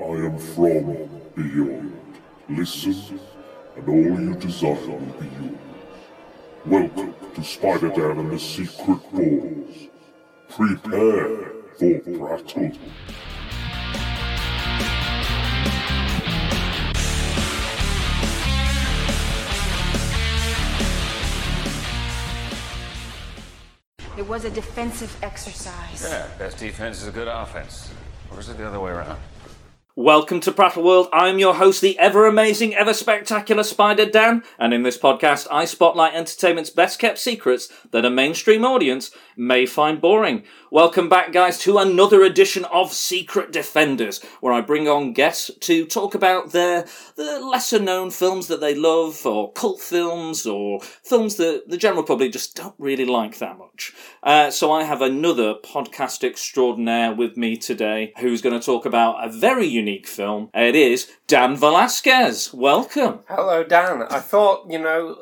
I am from beyond. Listen, and all you desire will be yours. Welcome to Spider Dan and the Secret Balls. Prepare for battle. It was a defensive exercise. Yeah, best defense is a good offense. Or is it the other way around? Welcome to Prattle World. I'm your host, the ever amazing, ever spectacular Spider Dan, and in this podcast, I spotlight entertainment's best kept secrets that a mainstream audience may find boring. Welcome back, guys, to another edition of Secret Defenders, where I bring on guests to talk about their the lesser known films that they love, or cult films, or films that the general public just don't really like that much. Uh, so I have another podcast extraordinaire with me today, who's going to talk about a very unique film. It is Dan Velasquez. Welcome. Hello, Dan. I thought, you know,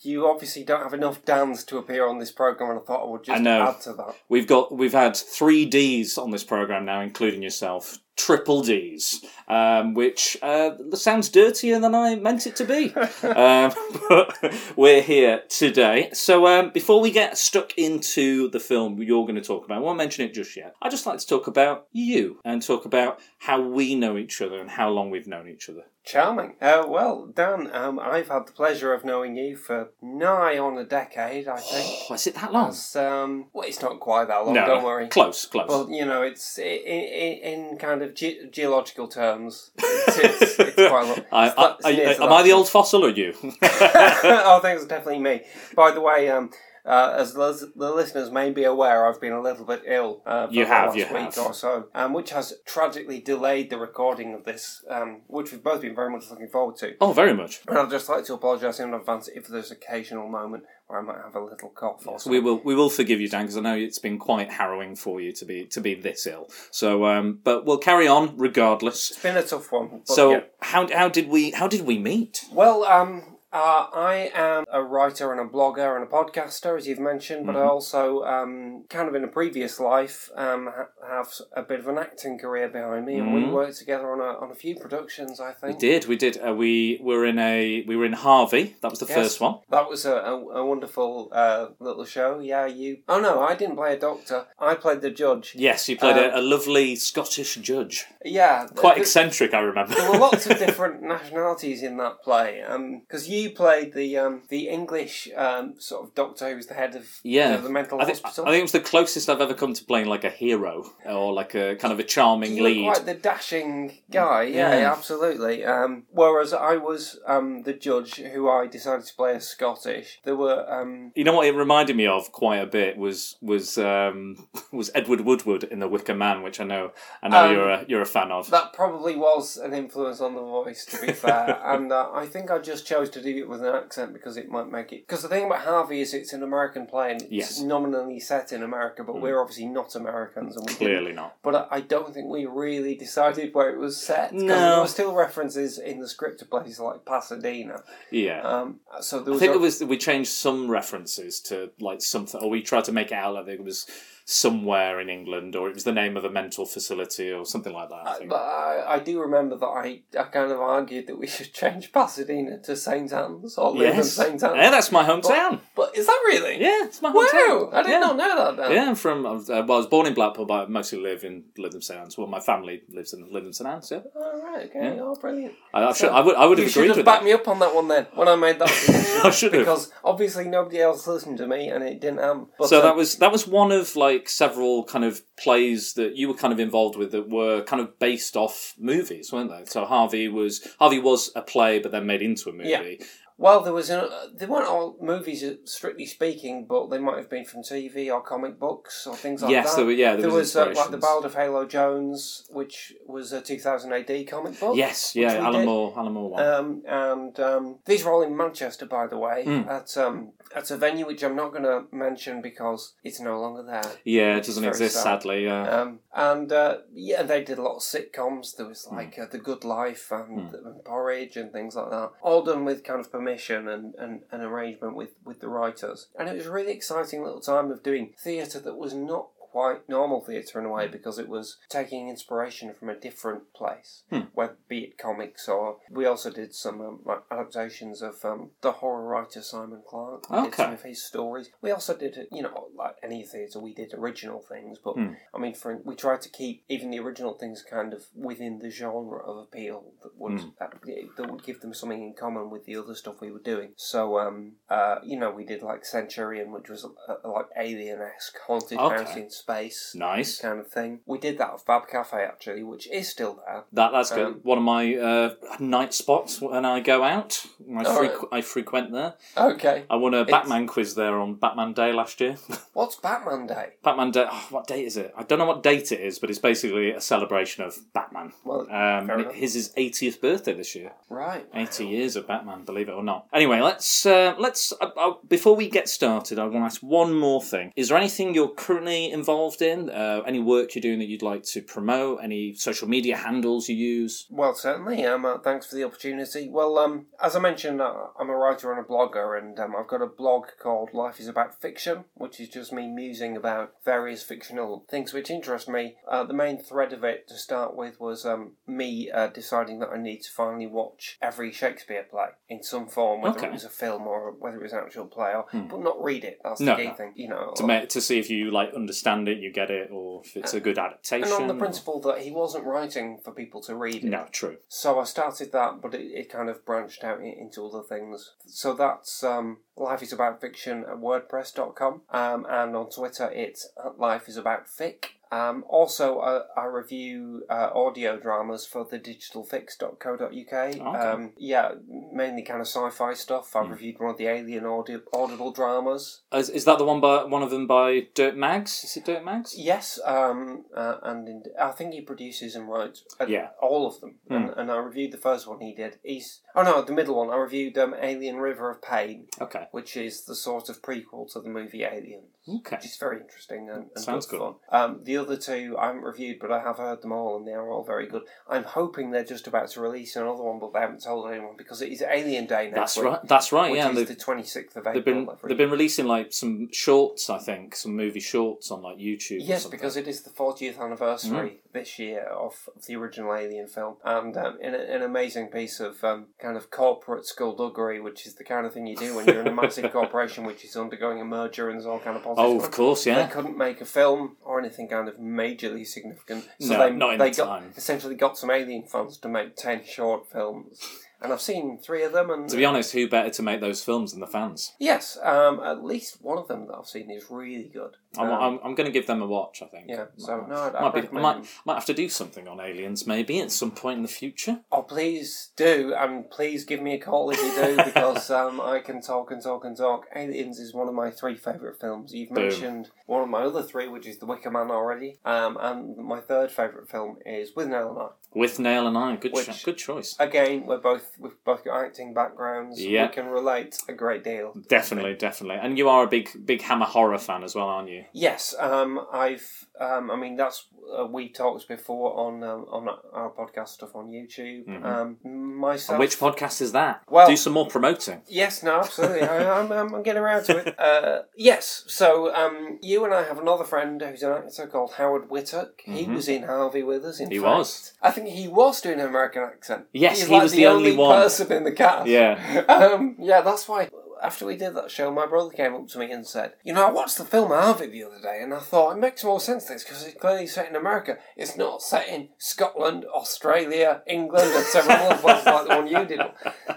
you obviously don't have enough Dans to appear on this program, and I thought I would just I add to that. We've got we've had three Ds on this program now, including yourself. Triple Ds, um, which uh, sounds dirtier than I meant it to be. um, but we're here today. So um, before we get stuck into the film you're going to talk about, I won't mention it just yet. I'd just like to talk about you and talk about how we know each other and how long we've known each other. Charming. Uh, well, Dan, um, I've had the pleasure of knowing you for nigh on a decade, I think. Is it that long? Um, well, it's not quite that long, no, don't worry. Close, close. Well, you know, it's in, in, in kind of ge- geological terms. It's, it's, it's quite long. I, It's I, it's I- near to am that I the old fossil or you? oh, I think it's definitely me. By the way, um, uh, as the, the listeners may be aware, I've been a little bit ill uh, for You the have, last you week have. or so, um, which has tragically delayed the recording of this, um, which we've both been very much looking forward to. oh, very much. And I'd just like to apologise in advance if there's an occasional moment where I might have a little cough or We will we will forgive you, Dan, because I know it's been quite harrowing for you to be to be this ill. So, um, but we'll carry on regardless. It's been a tough one. So, yeah. how how did we how did we meet? Well, um, uh, I am a writer and a blogger and a podcaster, as you've mentioned, but I Mm-hmm. also, um, kind of in a previous life, um, ha- have a bit of an acting career behind me, and we Mhm. worked together on a on a few productions. I think We did, we did. Uh, we were in a we were in Harvey. That was the Yes. first one. that was a, a, a wonderful uh, little show. Yeah, you. Oh no, I didn't play a doctor. I played the judge. Yes, you played Um, a, a lovely Scottish judge, Yeah, quite eccentric. I remember. There were lots of different nationalities in that play, because you played the um, the English um, sort of doctor who was the head of Yeah. you know, the mental I think, I think it was the closest I've ever come to playing like a hero or like a kind of a charming you lead. quite the dashing guy, yeah, Yeah. absolutely. Um, whereas I was um, the judge who I decided to play as Scottish. There were um, You know what it reminded me of quite a bit was was um, was Edward Woodward in The Wicker Man, which I know I know you're a you're a fan of. that probably was an influence on the voice, to be fair. and uh, I think I just chose to do it with an accent because it might make it. Because the thing about Harvey is it's an American play and it's Yes. Mm. nominally set in America, but we're obviously not Americans, and we didn't Clearly not. But I- I don't think we really decided where it was set. 'cause No. There were still references in the script to places like Pasadena. Yeah. Um, so there I think a- it was we changed some references to like something, or we tried to make it out like it was somewhere in England, or it was the name of a mental facility, or something like that. I think. But I, I do remember that I, I kind of argued that we should change Pasadena to St. Anne's or live in St. Anne's. yeah, that's my hometown. But is that really? Yeah, it's my Wow, hometown. I did yeah. not know that. Dan. Yeah, I'm from. I was, uh, well, I was born in Blackpool, but I mostly live in in St Anne's. Well, my family lives in in St Anne's. Yeah, All right. Okay. Yeah. Oh, brilliant. I, I, should, I would. I would have you should agreed have with backed that. me up on that one then when I made that. I should have. because obviously nobody else listened to me and it didn't happen. But, so um, that was that was one of like several kind of plays that you were kind of involved with that were kind of based off movies, weren't they? So Harvey was Harvey was a play, but then made into a movie. Yeah. Well, there was a, they weren't all movies, uh, strictly speaking, but they might have been from TV or comic books or things like Yes, that. Yes, there were- yeah, there there was was, uh, like the. Ballad of Halo Jones, which was a 2000 AD comic book. Yes, yeah, Alan did. Moore, Alan Moore one. Um, and um, these were all in Manchester, by the way, Mm. at um, at a venue which I'm not going to mention because it's no longer there. yeah, it doesn't exist sad. sadly. Yeah. Um, and uh, yeah, they did a lot of sitcoms. There Hmm. was like uh, The Good Life and, and Porridge and things like that, all done with kind of permission and, and an arrangement with, with the writers. And it was a really exciting little time of doing theatre that was not quite normal theatre in a way because it was taking inspiration from a different place, whether be it comics or we also did some um, like adaptations of um, the horror writer Simon Clark. We did Okay. some of his stories. We also did, you know, like any theatre, we did original things, but I mean, for we tried to keep even the original things kind of within the genre of appeal that would that, that would give them something in common with the other stuff we were doing. So, um, uh, you know, we did like Centurion, which was a, a, like alien esque haunted Okay. house in space Nice. kind of thing. We did that at Fab Cafe actually, which is still there. That that's good. Um, One of my uh, night spots when I go out. I, frequ- right. I frequent there. Okay, I won a It's- Batman quiz there on Batman Day last year. what's Batman Day? Batman Day. Oh, what date is it? I don't know what date it is, but it's basically a celebration of Batman. Well, Um, his is 80th birthday this year. Right. 80 years of Batman, believe it or not. Anyway, let's uh, let's uh, uh, before we get started, I want to ask one more thing. Is there anything you're currently involved in? Uh, any work you're doing that you'd like to promote? Any social media handles you use? Well, certainly. Um, uh, thanks for the opportunity. Well, um, as I mentioned, uh, I'm a writer and a blogger, and um, I've got a blog called Life Is About Fiction, which is just me musing about various fictional things which interest me. Uh, the main thread of it to start with was um, me uh, deciding that I need to finally watch every Shakespeare play in some form, whether Okay. it was a film or whether it was an actual play, or, but not read it. That's the No, key no. thing, you know. To ma- to see if you like understand it, you get it, or if it's a good adaptation. and on the or- principle that he wasn't writing for people to read it. No, true. So I started that, but it, it kind of branched out into other things. So that's um, Life is About Fiction at WordPress.com. Um, and on Twitter, it's Life is About Fic. Um, also, uh, I review uh, audio dramas for the digitalfix.co.uk. Um, yeah, mainly kind of sci fi stuff. I reviewed one of the Alien audio, audible dramas. Is, is that the one by one of them by Dirk Maggs? Is it Dirk Maggs? Yes, um, uh, and in, I think he produces and writes uh, Yeah. all of them. And, and I reviewed the first one he did. He's oh no, the middle one. I reviewed um, Alien River of Pain, Okay. which is the sort of prequel to the movie Alien, Okay. which is very interesting and, and Sounds good, good. fun. Um, the other two I haven't reviewed, but I have heard them all, and they are all very good. I'm hoping they're just about to release another one, but they haven't told anyone because it is Alien Day next That's week. right. That's right. Yeah, the 26th of April. they've been they've been releasing like some shorts. I think some movie shorts on like YouTube. Yes, because it is the 40th anniversary Mm. this year of, of the original Alien film, and um, in a, an amazing piece of um, kind of corporate skullduggery, which is the kind of thing you do when you're in a massive corporation which is undergoing a merger and all kind of positive. Oh, of course, yeah. They couldn't make a film or anything kind of majorly significant, so No, they, not in they the got, time. essentially got some Alien funds to make ten short films. And I've seen three of them, and To be honest, who better to make those films than the fans? yes, um, at least one of them that I've seen is really good. I'm, I'm, I'm going to give them a watch. I think. yeah, so no, I'd, I'd Might, be, recommend might, might have to do something on aliens maybe at some point in the future. Oh, please do, and please give me a call if you do, because um, I can talk and talk and talk. Aliens is one of my three favourite films. You've Boom. mentioned one of my other three, which is The Wicker Man already, um, and my third favourite film is Withnail and I. Withnail and I, good, Which- cho- good choice. Again, we're both we've both got acting backgrounds. Yeah. We can relate a great deal. Definitely, definitely. And you are a big, big Hammer horror fan as well, aren't you? Yes, um, I've. Um, I mean, that's uh, we talked before on um, on our podcast stuff on YouTube. Um, myself. And which podcast is that? Well- do some more promoting. Yes, no, absolutely. I, I'm, I'm, I'm getting around to it. Uh, yes, so um, you and I have another friend who's an actor called Howard Whittock. He was in Harvey with us. In Mm-hmm. He fact. was. I think he was doing an American accent. Yes, He's he like was the only one. person in the cast. Yeah. Um, yeah, that's why. After we did that show, my brother came up to me and said, "You know, I watched the film Harvey the other day, and I thought it makes more sense this because it's clearly set in America. It's not set in Scotland, Australia, England, and several other places like the one you did."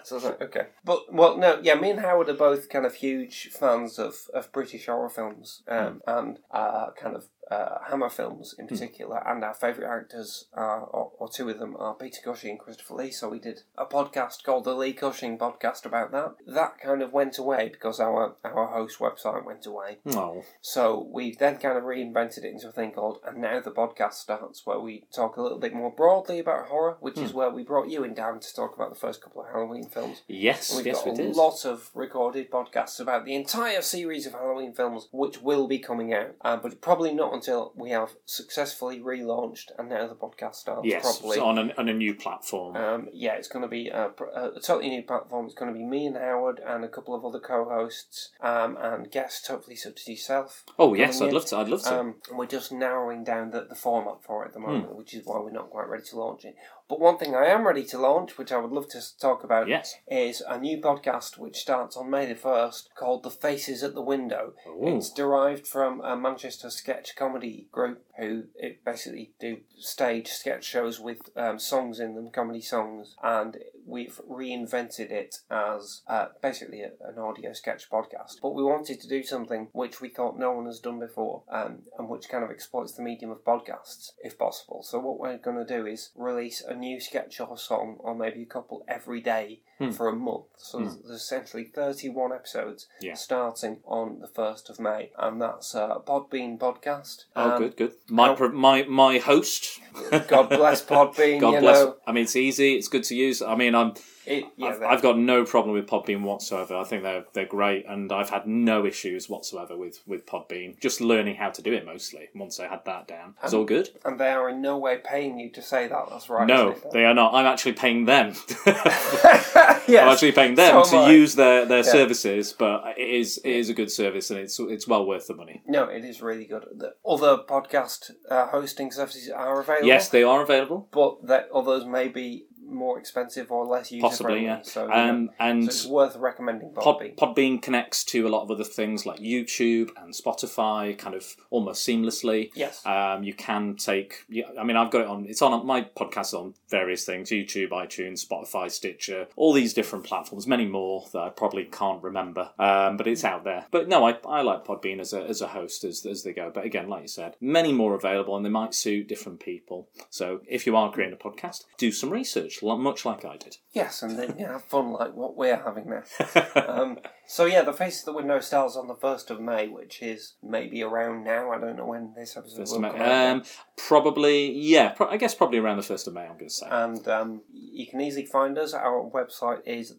So I was like, "Okay," but well, no, yeah, me and Howard are both kind of huge fans of, of British horror films um, and uh, kind of uh, Hammer films in particular, and our favourite actors, are, or, or two of them, are Peter Cushing and Christopher Lee. So we did a podcast called the Lee Cushing Podcast about that. That kind of went away because our our host website went away. Oh, So we then kind of reinvented it into a thing called And Now the Podcast Starts, where we talk a little bit more broadly about horror, which is where we brought you in down to talk about the first couple of Halloween films. yes, We've yes, got we a lot of recorded podcasts about the entire series of Halloween films, which will be coming out, uh, but probably not until we have successfully relaunched and now the podcast starts yes, properly. so on, a, on a new platform. Um, yeah, it's going to be a, a totally new platform. It's going to be me and Howard and a couple of other co-hosts um, and guests, hopefully such as yourself. oh yes, I'd in. love to. I'd love to. Um, we're just narrowing down the, the format for it at the Hmm. moment, which is why we're not quite ready to launch it. But one thing I am ready to launch, which I would love to talk about, yes. is a new podcast which starts on May the 1st called The Faces at the Window. Ooh. It's derived from a Manchester sketch comedy group who it basically do stage sketch shows with um, songs in them, comedy songs, and we've reinvented it as uh, basically a, an audio sketch podcast. But we wanted to do something which we thought no one has done before, um, and which kind of exploits the medium of podcasts, if possible. So what we're going to do is release a new sketch or song, or maybe a couple every day Hmm. for a month. So there's, there's essentially 31 episodes Yeah. starting on the 1st of May, and that's a Podbean podcast. Oh, Um, good, good. My my my host. God bless Podbean, God you bless. know. I mean, it's easy. It's good to use. I mean, I'm. It, yeah, I've, I've got no problem with Podbean whatsoever. I think they're they're great, and I've had no issues whatsoever with with Podbean. Just learning how to do it mostly. Once I had that down, it's all good. and they are in no way paying you to say that. That's right. No, they are not. I'm actually paying them. yes. I'm actually paying them So to I. use their, their services, but it is it is a good service and it's it's well worth the money. No, it is really good. The other podcast uh, hosting services are available. Yes, they are available, but that others may be more expensive or less user possibly. friendly. Yeah, So, um, know, and so it's worth recommending Pod, Podbean. Podbean connects to a lot of other things like YouTube and Spotify, kind of almost seamlessly. yes. Um, you can take. I mean, I've got it on. It's on my podcast is on various things: YouTube, iTunes, Spotify, Stitcher, all these different platforms. Many more that I probably can't remember, um, but it's out there. But no, I, I like Podbean as a as a host as as they go. But again, like you said, many more available, and they might suit different people. So if you are creating a podcast, do some research, much like I did. Yes, and then you have fun like what we're having now. um, so yeah, the Face of the Window starts on the first of May, which is maybe around now. I don't know when this episode First will come out. um, probably, yeah. Pro- I guess probably around the first of May. I'm going to say. and um, you can easily find us. Our website is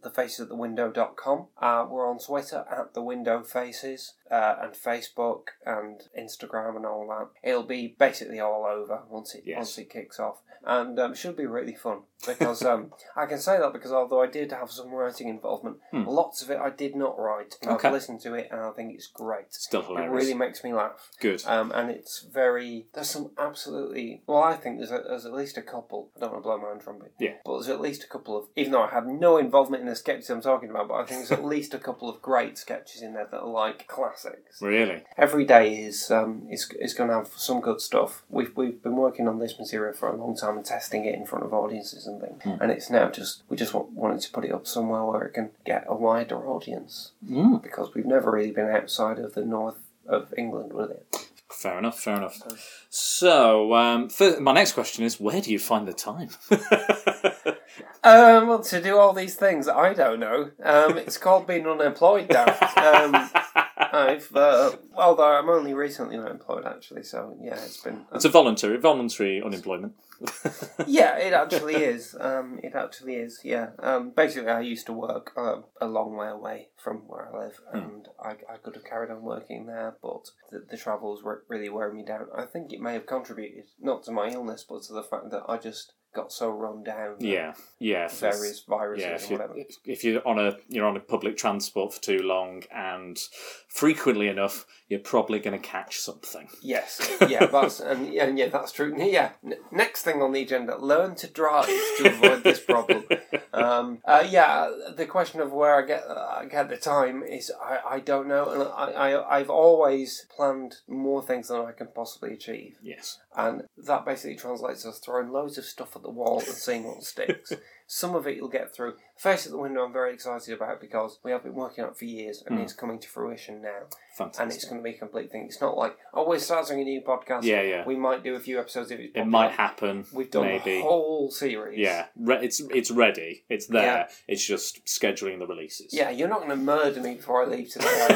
thefacesatthewindow.com. Uh, we're on Twitter at the Window Faces uh, and Facebook and Instagram and all that. It'll be basically all over once it Yes. once it kicks off, and um, it should be really fun because um, I can say that because although I did have some writing involvement, lots of it I did not write. And. Okay. I've listened to it and I think it's great. Still It really makes me laugh. Good. Um, and it's very. There's some absolutely. Well, I think there's, a, there's at least a couple. I don't want to blow my own trumpet. Yeah. But there's at least a couple of. Even though I had no involvement in the sketches I'm talking about, but I think there's at least a couple of great sketches in there that are like classics. really. Every day is um is, is going to have some good stuff. We've we've been working on this material for a long time and testing it in front of audiences and things, and it's now just we just want, wanted to put it up somewhere where it can get a wider audience Mm. because we've never really been outside of the north of England with it. Fair enough. Fair enough. So, um, fir- my next question is, where do you find the time? Um, well, to do all these things, I don't know. Um, it's called being unemployed now. Um, I've uh, well, though I'm only recently unemployed actually, so yeah, it's been. it's a voluntary, voluntary unemployment. yeah, it actually is. Um, it actually is. Yeah. Um, basically, I used to work uh, a long way away from where I live, and I, I could have carried on working there, but the, the travels were really wearing me down. I think it may have contributed not to my illness, but to the fact that I just got so run down. Yeah, yeah. Various viruses Yeah, or if, you, whatever. if you're on a you're on a public transport for too long and frequently enough, you're probably going to catch something. Yes, yeah, that's and, yeah, and yeah, that's true. Yeah, N- next thing on the agenda: learn to drive to avoid this problem. Um, uh, yeah, the question of where I get uh, I get the time is I, I don't know, and I, I I've always planned more things than I can possibly achieve, Yes. and that basically translates as throwing loads of stuff at the wall and seeing what sticks. Some of it you'll get through. Face at the window, I'm very excited about because we have been working on it for years, and hmm. it's coming to fruition now Fantastic. and it's going to be a complete thing. It's not like oh, we're starting a new podcast. Yeah, yeah. We might do a few episodes if it's it might happen. We've done maybe. the whole series. Yeah, Re- it's it's ready. It's there. Yeah. It's just scheduling the releases. Yeah, you're not going to murder me before I leave today,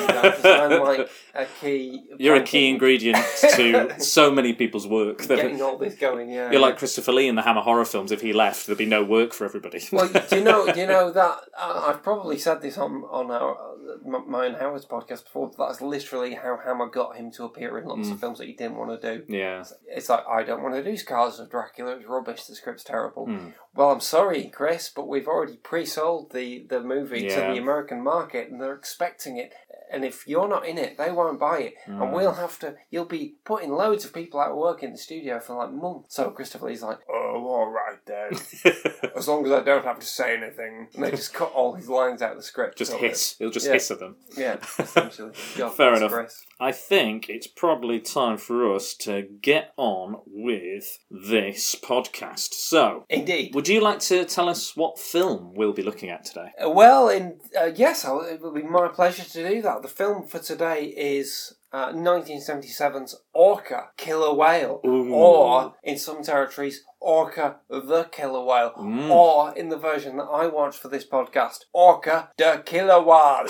I'm like a key. You're a key ingredient to so many people's work. Getting all this going, yeah. You're like Christopher Lee in the Hammer horror films. If he left, there'd be no work for everybody. Well, do you know? Do you know that I- I've probably said this on on our uh, my and Howard's podcast before. But that's literally how Hammer got him to appear in lots of films that he didn't want to do. yeah. It's like I don't want to do Scars of Dracula. It's rubbish. The script's terrible. Hmm. Well, I'm sorry, Chris, but we've already pre-sold the the movie to the American market, and they're expecting it. And if you're not in it, they won't buy it, Hmm. and we'll have to. You'll be putting loads of people out of work in the studio for like months. So Christopher Lee's like, "Oh, all right then, as long as I don't have to say anything." And they just cut all his lines out of the script. just hiss. He'll just Yeah. hiss at them. Yeah, essentially. God, Fair enough. I think it's probably time for us to get on with this podcast. So, Indeed. would you like to tell us what film we'll be looking at today? Uh, Well, in uh, yes, I'll, it will be my pleasure to do that. The film for today is uh, 1977's Orca, Killer Whale, Ooh. or in some territories, Orca the Killer Whale, Mm. or in the version that I watched for this podcast, Orca the Killer Whale.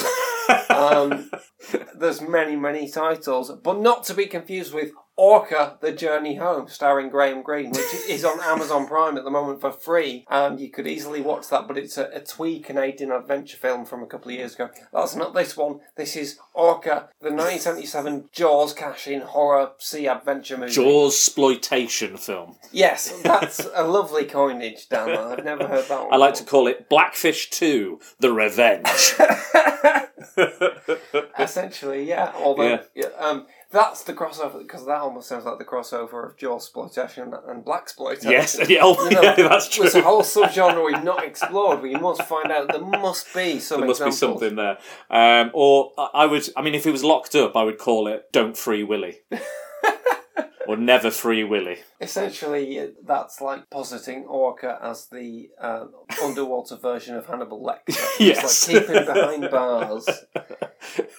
um, there's many, many titles, but not to be confused with Orca: The Journey Home, starring Graham Greene, which is on Amazon Prime at the moment for free, and you could easily watch that. But it's a, a twee Canadian adventure film from a couple of years ago. That's not this one. This is Orca, the 1977 Jaws cash-in horror sea adventure movie. Jaws exploitation film. Yes, that's a lovely coinage, Dan. I've never heard that one. I like to call it Blackfish 2: The Revenge. Essentially, yeah. Although, Yeah. yeah. um, that's the crossover because that almost sounds like the crossover of Jaws exploitation and black exploitation. yes, yeah, oh, You know, yeah, that's true. It's a whole subgenre we've not explored. but We must find out. There must be some. There must be something there. Um, or I I would, I mean, if it was locked up, I would call it "Don't Free Willy" or "Never Free Willy." Essentially, that's like positing Orca as the uh, underwater version of Hannibal Lecter. Yes. It's like keeping behind bars.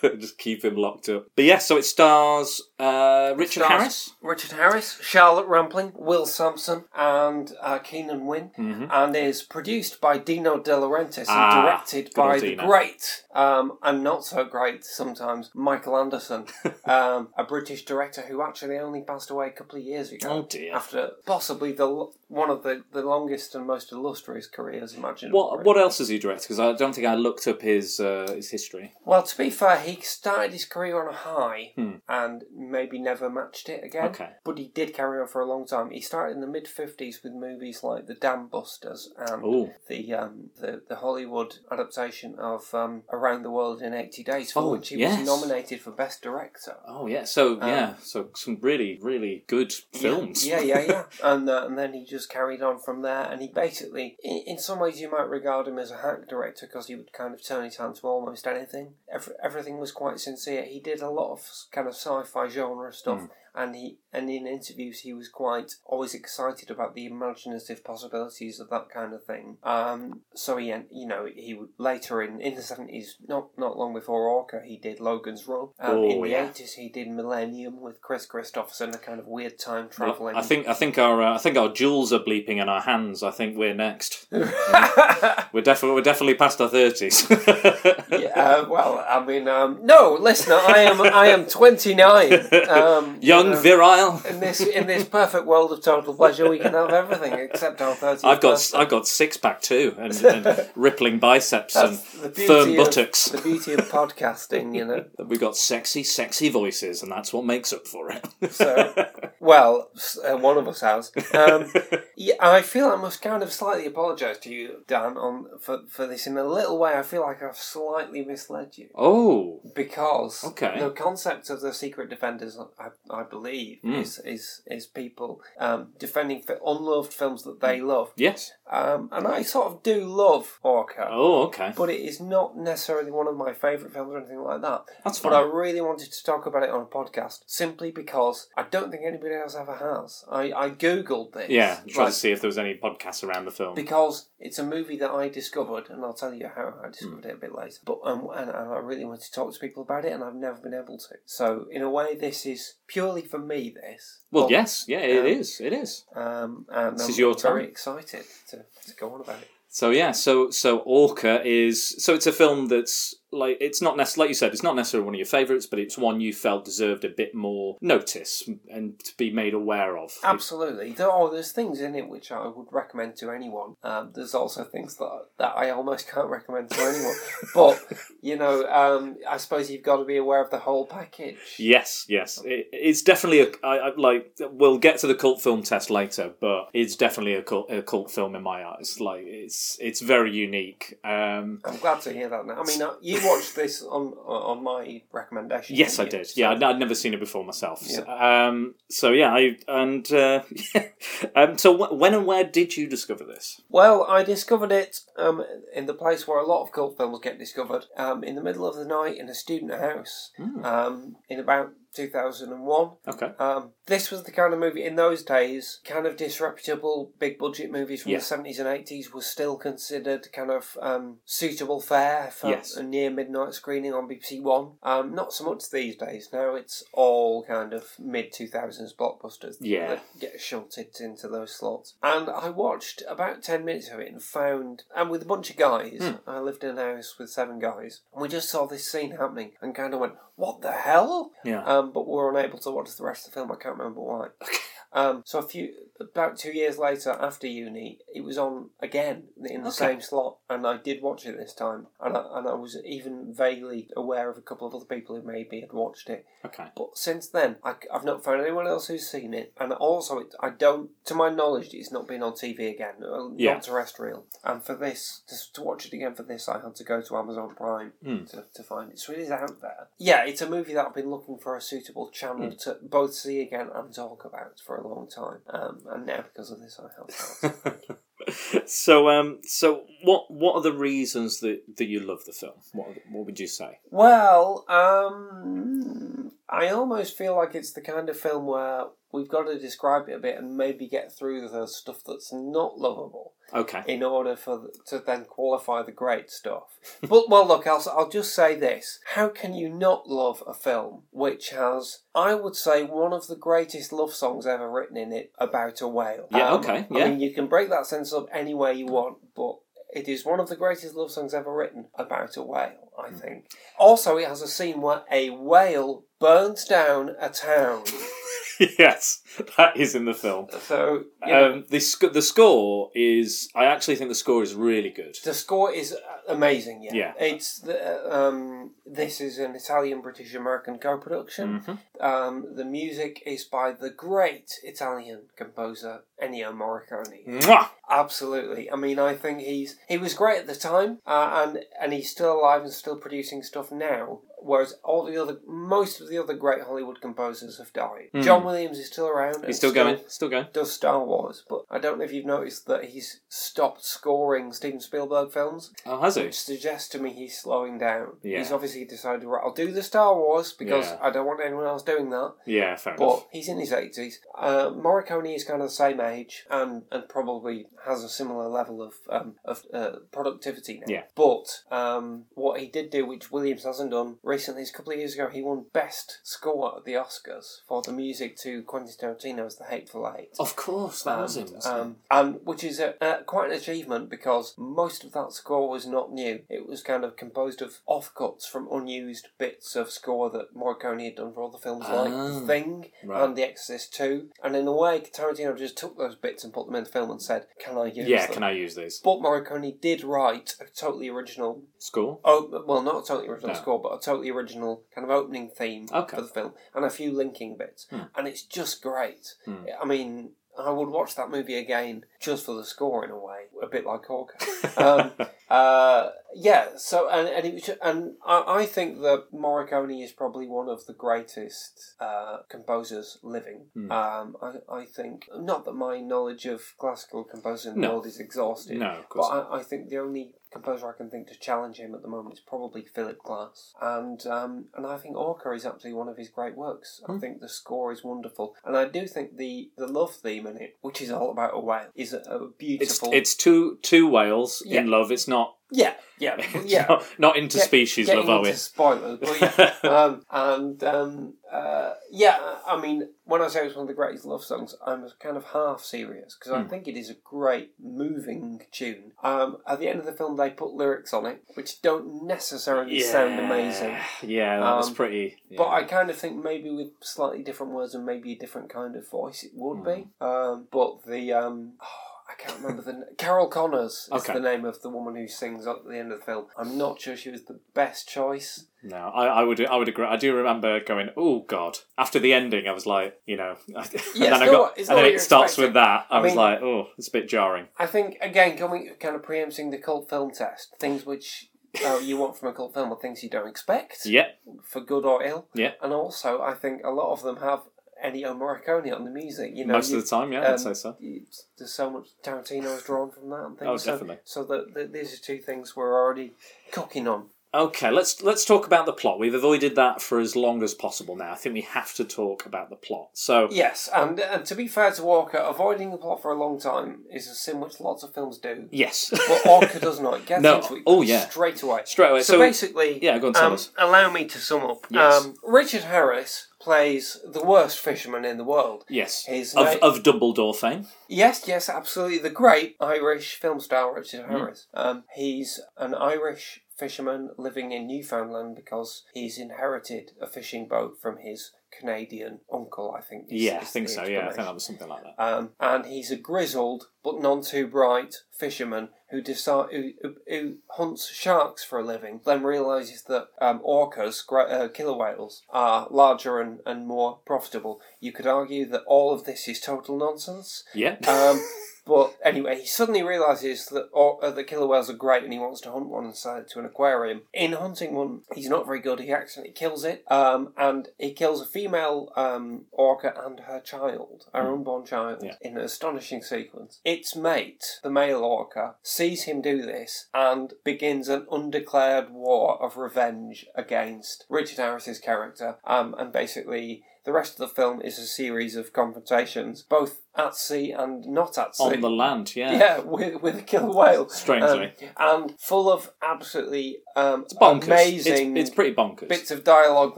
Just keep him locked up. But yes, so it stars uh, Richard Stars Harris. Richard Harris, Charlotte Rampling, Will Sampson, and uh, Keenan Wynn, and is produced by Dino De Laurentiis and Mm-hmm. Ah, directed by the Dino. great um, and not so great sometimes Michael Anderson, um, a British director who actually only passed away a couple of years ago. Oh, dear. After possibly the one of the, the longest and most illustrious careers imaginable. What what else has he directed? Because I don't think I looked up his uh, his history. Well, to be fair, he started his career on a high and maybe never matched it again. Hmm. Okay. But he did carry on for a long time. He started in the mid 50s with movies like The Dam Busters and Ooh. the, um, the the Hollywood adaptation of um, Around the World in 80 Days, for Oh, which he yes. was nominated for Best Director. Oh yeah, so yeah, so some really really good films. Um, Yeah, yeah, yeah. and uh, and then he just carried on from there. And he basically, in, in some ways, you might regard him as a hack director because he would kind of turn his hand to almost anything. Every, everything was quite sincere. He did a lot of kind of sci-fi genre stuff. Hmm. And he and in interviews he was quite always excited about the imaginative possibilities of that kind of thing. Um, so he you know he would later in, in the seventies not not long before Orca he did Logan's Run. Um, Oh, in the yeah. eighties he did Millennium with Kris Kristofferson, a kind of weird time traveling. I think I think our uh, I think our jewels are bleeping in our hands. I think we're next. we're definitely we're definitely past our thirties. yeah, uh, well, I mean, um, no, listener, I am I am twenty nine. Um, Young, you know, um, virile. in this in this perfect world of total pleasure, we can have everything except our thirty. I've got I've got six pack too, and, and rippling biceps That's and firm of- buttocks. The beauty of podcasting, you know. We've got sexy, sexy voices, and that's what makes up for it. So, well, uh, one of us has. Um, yeah, I feel I must kind of slightly apologise to you, Dan, on for, for this. In a little way, I feel like I've slightly misled you. oh, because Okay. the concept of the secret defenders, I, I believe, Hmm. is is is people um, defending fi- unloved films that they love, yes. um, and I sort of do love Orca, Oh, okay. but it is not necessarily one of my favourite films or anything like that. That's fine. But I really wanted to talk about it on a podcast simply because I don't think anybody else ever has. I, I googled this, Yeah, try like, to see if there was any podcasts around the film. because it's a movie that I discovered, and I'll tell you how I discovered Hmm. it a bit later. But um, and, and I really want to talk to people about it, and I've never been able to. So in a way, this is purely for me. This. Well, But, yes, yeah, it um, is. It is. Um, and This I'm is your very time. excited to, to go on about it. So yeah, so so Orca is so it's a film that's like it's not necessarily like you said, it's not necessarily one of your favourites, but it's one you felt deserved a bit more notice and to be made aware of. Absolutely. There are there's things in it which I would recommend to anyone. Um, there's also things that that I almost can't recommend to anyone. but you know, um, I suppose you've got to be aware of the whole package. Yes, yes, it, it's definitely a I, I, like. We'll get to the cult film test later, but it's definitely a cult, a cult film in my eyes. Like it's it's very unique. Um, I'm glad to hear that. Now, I mean, uh, you watched this on on my recommendation. yes, I did. Yeah, I'd, I'd never seen it before myself. So, um, so yeah, I and uh, um, so wh- when and where did you discover this? Well, I discovered it um, in the place where a lot of cult films get discovered, um, in the middle of the night in a student house, Hmm. um, in about 2001. Okay. Um, this was the kind of movie in those days, kind of disreputable big budget movies from Yeah. the 70s and 80s was still considered kind of um, suitable fare for Yes. a near midnight screening on BBC One. Um, not so much these days. Now it's all kind of mid 2000s blockbusters Yeah. that get shunted into those slots. And I watched about 10 minutes of it and found, and with a bunch of guys, Hmm. I lived in a house with seven guys, and we just saw this scene happening and kind of went, what the hell? Yeah. Um, but we were unable to watch the rest of the film. I can't remember why. Um, so a few, about two years later, after uni, it was on again in the Okay. same slot, and I did watch it this time, and I, and I was even vaguely aware of a couple of other people who maybe had watched it. Okay. But since then, I, have not found anyone else who's seen it, and also it, I don't, to my knowledge, it's not been on TV again, uh, Yeah. not terrestrial. And for this, to, to watch it again for this, I had to go to Amazon Prime Hmm. to, to find it. So it is out there. Yeah, it's a movie that I've been looking for a suitable channel Hmm. to both see again and talk about for a long time. Um, and now because of this, I have that. so um so what what are the reasons that that you love the film what what would you say Well, um, I almost feel like it's the kind of film where we've got to describe it a bit and maybe get through the stuff that's not lovable okay in order for to then qualify the great stuff. but well, look, I'll I'll just say this: How can you not love a film which has, I would say, one of the greatest love songs ever written in it about a whale? Um, Yeah, okay, yeah. I mean, you can break that sense up any way you want, but. It is one of the greatest love songs ever written about a whale, I think. Also, it has a scene where a whale burns down a town. yes that is in the film So, you know, um the sc- the score is i actually think the score is really good The score is amazing. Yeah, Yeah. It's the, um, this is an Italian British American co-production. Mhm. Um, the music is by the great Italian composer Ennio Morricone. Mwah! Absolutely. I mean, I think he's he was great at the time, uh, and and he's still alive and still producing stuff now. Whereas all the other, most of the other great Hollywood composers have died. Hmm. John Williams is still around. he's still going still going Does Star Wars, but I don't know if you've noticed that he's stopped scoring Steven Spielberg films oh has he which suggests to me he's slowing down. Yeah. He's obviously decided, right, I'll do the Star Wars because Yeah. I don't want anyone else doing that. yeah fair But enough he's in his 80s. Uh, Morricone is kind of the same age and, and probably has a similar level of um, of uh, productivity now. Yeah. But um, what he did do, which Williams hasn't done recently, a couple of years ago, he won Best Score at the Oscars for the music to Quentin Tarantino's The Hateful Eight. of course that was him um, and which is a, uh, quite an achievement because most of that score was not new. It was kind of composed of offcuts from unused bits of score that Morricone had done for other films like Ah, The Thing right. and The Exorcist 2. And in a way, Tarantino just took those bits and put them in the film and said, "Can I use yeah them?" can i use these But Morricone did write a totally original score Oh well, not a totally original No. score, but a totally original kind of opening theme Okay. for the film, and a few linking bits, Hmm. and it's just great. Hmm. I mean, I would watch that movie again just for the score, in a way, a bit like Orca. um, uh, yeah. So, and and, it was, and I, I think that Morricone is probably one of the greatest uh, composers living. Hmm. Um, I, I think not that my knowledge of classical composers in the No. world is exhausted. no of But. I, I think the only composer I can think to challenge him at the moment is probably Philip Glass, and um, and I think Orca is actually one of his great works. I Hmm. think the score is wonderful, and I do think the the love theme in it, which is all about a whale, is a, a beautiful. it's two two whales Yeah. in love it's not Yeah, yeah, yeah. not, not interspecies Get- love, are we? Spoilers, but yeah, um, and um, uh, yeah. I mean, when I say it's one of the greatest love songs, I'm kind of half serious because Hmm. I think it is a great, moving tune. Um, at the end of the film, they put lyrics on it which don't necessarily sound amazing. Yeah, that was Um, pretty. But. I kind of think maybe with slightly different words and maybe a different kind of voice, it would be. Hmm. Um, but the um, oh, I can't remember the Carol Connors is Okay. the name of the woman who sings at the end of the film. I'm not sure she was the best choice. No, I, I would I would agree. I do remember going, oh god. After the ending, I was like, you know, and then I got, what- and then it starts expecting. with that. I, I was mean- like, oh, it's a bit jarring. I think again, coming kind of preempting the cult film test, things which uh, you want from a cult film are things you don't expect, Yeah, for good or ill. Yeah. and also I think a lot of them have Ennio Morricone on the music. You know, most you- of the time, yeah, um, I'd say so. you- there's so much Tarantino has drawn from that and things. Oh, so- definitely. So, that that these are two things we're already cooking on. Okay, let's let's talk about the plot. We've avoided that for as long as possible now. I think we have to talk about the plot. So Yes, and, and to be fair to Orca, avoiding the plot for a long time is a sin which lots of films do. yes, But Orca does not. It gets No, into it oh, yeah. straight away. Straight away. So, So- basically, yeah, go on, tell um, us. allow me to sum up. Yes. Um, Richard Harris plays the worst fisherman in the world. yes, His of name- of Dumbledore fame. Yes, yes, absolutely. The great Irish film star Richard Hmm. Harris. Um, he's an Irish fisherman living in Newfoundland because he's inherited a fishing boat from his Canadian uncle, I think. is- Yeah, I think so. Yeah, I think that was something like that. Um, and he's a grizzled but none too bright fisherman who decide who, who, who hunts sharks for a living. Then realizes that um, orcas, uh, killer whales, are larger and, and more profitable. You could argue that all of this is total nonsense. Yeah, Um, but anyway, he suddenly realizes that or, uh, the killer whales are great, and he wants to hunt one and sell it to an aquarium. In hunting one, he's not very good. He accidentally kills it, um, and he kills a female um, orca and her child, her unborn child, Yeah. in an astonishing sequence. Its mate, the male orca, sees him do this and begins an undeclared war of revenge against Richard Harris's character, um, and basically. The rest of the film is a series of confrontations, both at sea and not at sea. on the land. Yeah, yeah, with, with a killer whale. Strangely. Um, and full of absolutely um, bonkers. amazing It's, it's pretty bonkers. bits of dialogue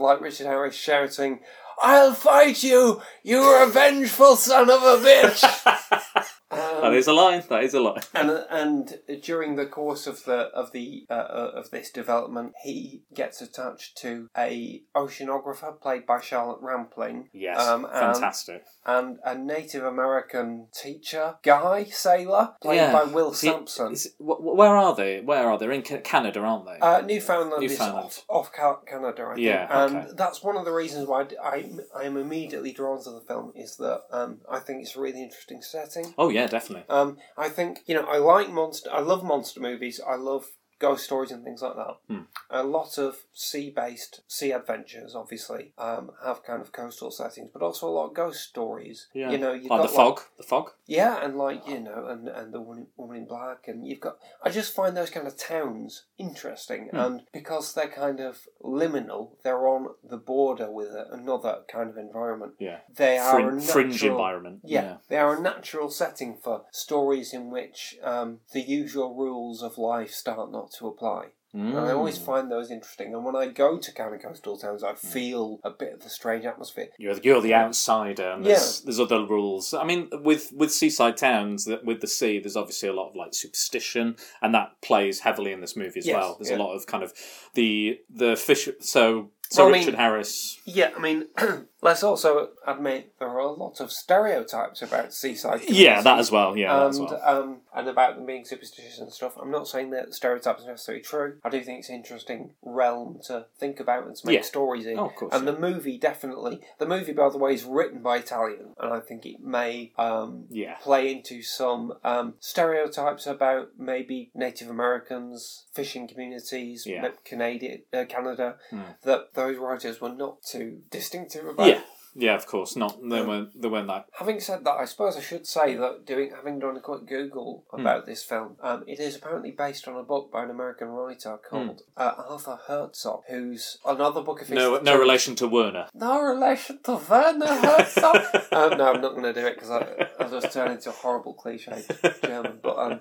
like Richard Harris shouting, I'll fight you, you revengeful son of a bitch! that is a line. That is a line. and and during the course of the of the uh, uh, of this development, he gets attached to a oceanographer played by Charlotte Rampling. Yes, um, and, fantastic. and a Native American teacher, guy sailor, played yeah. by Will he- Sampson. wh- where are they? Where are they? They're in Canada, aren't they? Uh, Newfoundland, Newfoundland. is off, off Canada, I think. Yeah, and okay. that's one of the reasons why I, I am immediately drawn to the film is that um, I think it's a really interesting setting. oh yeah, definitely. Um, I think you know I like monster. I love monster movies. I love ghost stories and things like that. Hmm. A lot of sea-based sea adventures, obviously, um, have kind of coastal settings, but also a lot of ghost stories. Yeah, You know, you've like got the fog. The fog. yeah, and like you know, and and the woman, woman in black, and you've got. I just find those kind of towns interesting, Hmm. and because they're kind of liminal, they're on the border with another kind of environment. Yeah. They are Frin- a natural, fringe environment. Yeah, they are a natural setting for stories in which um, the usual rules of life start not to apply. And I always Mm. find those interesting. And when I go to kind of coastal towns, I feel a bit of the strange atmosphere. You're you're the outsider, and there's there's other rules. I mean, with with seaside towns, that with the sea, there's obviously a lot of like superstition, and that plays heavily in this movie as Yes, well. There's yeah. a lot of kind of the the fish. So so Well, I mean- Richard Harris. Yeah, I mean, let's also admit there are a lot of stereotypes about seaside. Yeah, that as well. Yeah, that as and well. um, and about them being superstitious and stuff. I'm not saying that stereotypes are necessarily true. I do think it's an interesting realm to think about and to make Yeah. stories in. Oh, of course, And yeah. the movie definitely. The movie, by the way, is written by Italian, and I think it may um, Yeah. play into some um, stereotypes about maybe Native Americans, fishing communities, Yeah. Canadian, uh, Canada, Hmm. that those writers were not too distinctive about. Yeah. Of course. Not they weren't they weren't that. Having said that, I suppose I should say that doing having done a quick Google Hmm. about this film, um, it is apparently based on a book by an American writer called uh, Arthur Herzog, who's another book of his. Hmm. No, no relation to Werner. No relation to Werner Herzog. um, no, I'm not going to do it because I I'll just turn into a horrible cliche German. But um,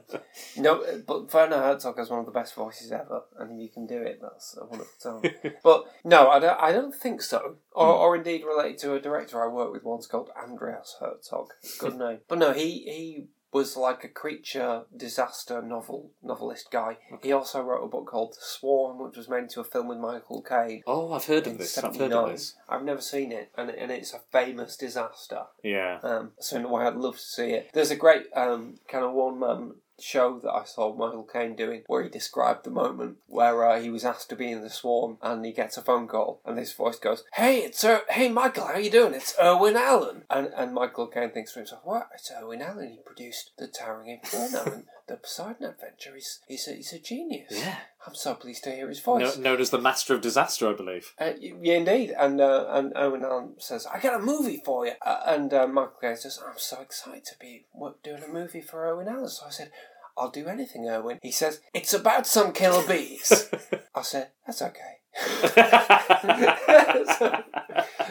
no, but Werner Herzog has one of the best voices ever, and if you can do it, that's a wonderful time. but no, I don't. I don't think so, or, or indeed related to a director I worked with once called Andreas Herzog. Good name. But no, he he was like a creature disaster novel novelist guy. He also wrote a book called The Swarm, which was made into a film with Michael Caine. Oh, I've heard of this. I've heard of this. I've never seen it, and, and it's a famous disaster. Yeah. Um, so in a way, I'd love to see it. There's a great um, kind of one man show that I saw Michael Caine doing where he described the moment where uh, he was asked to be in the swarm and he gets a phone call and this voice goes, "Hey, it's uh, hey Michael, how you doing? It's Irwin Allen." And and Michael Caine thinks to himself, "What? It's Irwin Allen. He produced the Towering Inferno and the Poseidon Adventure. He's he's a, he's a genius. Yeah. I'm so pleased to hear his No, voice." known as the Master of Disaster, I believe. Uh, yeah, indeed. And uh, and Owen Allen says, "I got a movie for you." Uh, and uh, Michael Caine says, "I'm so excited to be doing a movie for Owen Allen." So I said, "I'll do anything, Owen." He says, "It's about some killer bees." I said, "That's okay."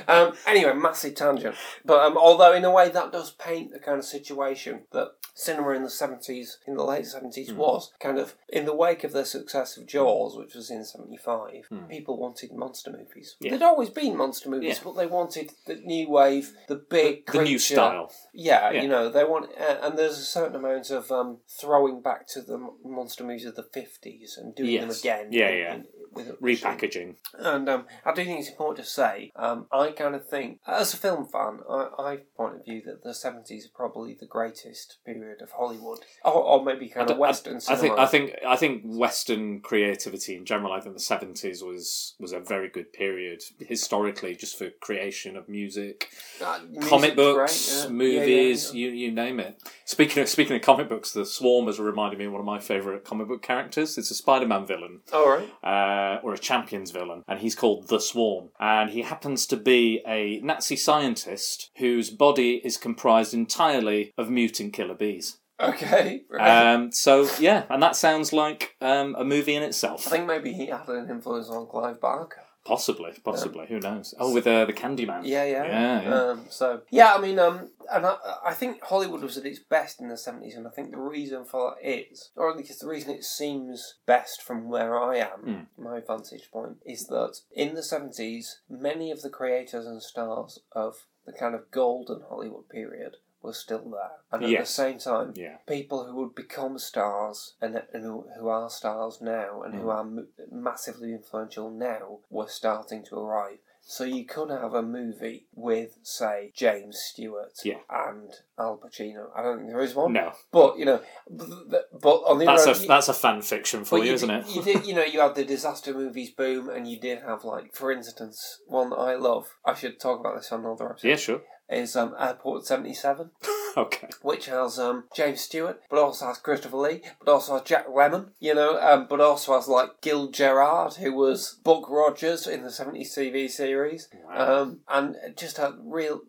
um, anyway, massive tangent. But um, although in a way that does paint the kind of situation that cinema in the seventies, in the late seventies, Hmm. was kind of in the wake of the success of Jaws, which was in seventy five. Hmm. People wanted monster movies. Yeah. There'd always been monster movies, Yeah. but they wanted the new wave, the big, the new creature- style. yeah, Yeah. you know they want, uh, and there's a certain amount of um, throwing back to the monster movies of the fifties and doing them again. Yeah, in- yeah. in- with Repackaging. and um, I do think it's important to say, um, I kind of think, as a film fan, I, I point of view that the 70s are probably the greatest period of Hollywood. Or, or maybe kind of Western I cinema. think I think I think Western creativity in general. I think the seventies was was a very good period historically, just for creation of music, Uh, comic books, yeah. movies, Yeah, yeah, you you name it. Speaking of speaking of comic books, the Swarm has reminded me of one of my favourite comic book characters. It's a Spider Man villain. All right. uh, or a champions villain, and he's called the Swarm. And he happens to be a Nazi scientist whose body is comprised entirely of mutant killer bees. Okay. Right. Um, so yeah, and that sounds like um, a movie in itself. I think maybe he had an influence on Clive Barker. Possibly, possibly. Who knows? Oh, with uh, the Candyman. Yeah, yeah. Yeah, yeah. Um, so yeah, I mean, um, and I, I think Hollywood was at its best in the seventies, and I think the reason for that is, or at least the reason it seems best from where I am, my vantage point, is that in the seventies, many of the creators and stars of the kind of golden Hollywood period were still there, and at the same time, Yeah. people who would become stars and, and who, who are stars now and who Mm. are m- massively influential now were starting to arrive. So you could have a movie with, say, James Stewart Yeah. and Al Pacino. I don't think there is one. No, But you know, but, on the that's other a you- that's a fan fiction for you, you isn't did, it? You did, you know, you had the disaster movies boom, and you did have like, for instance, one that I love. I should talk about this on another episode. yeah, sure. Is um, Airport Seventy Seven Okay. which has um, James Stewart, but also has Christopher Lee, but also has Jack Lemmon, you know, um, but also has like Gil Gerard, who was Buck Rogers in the 70s TV series, Wow. um, and just a real,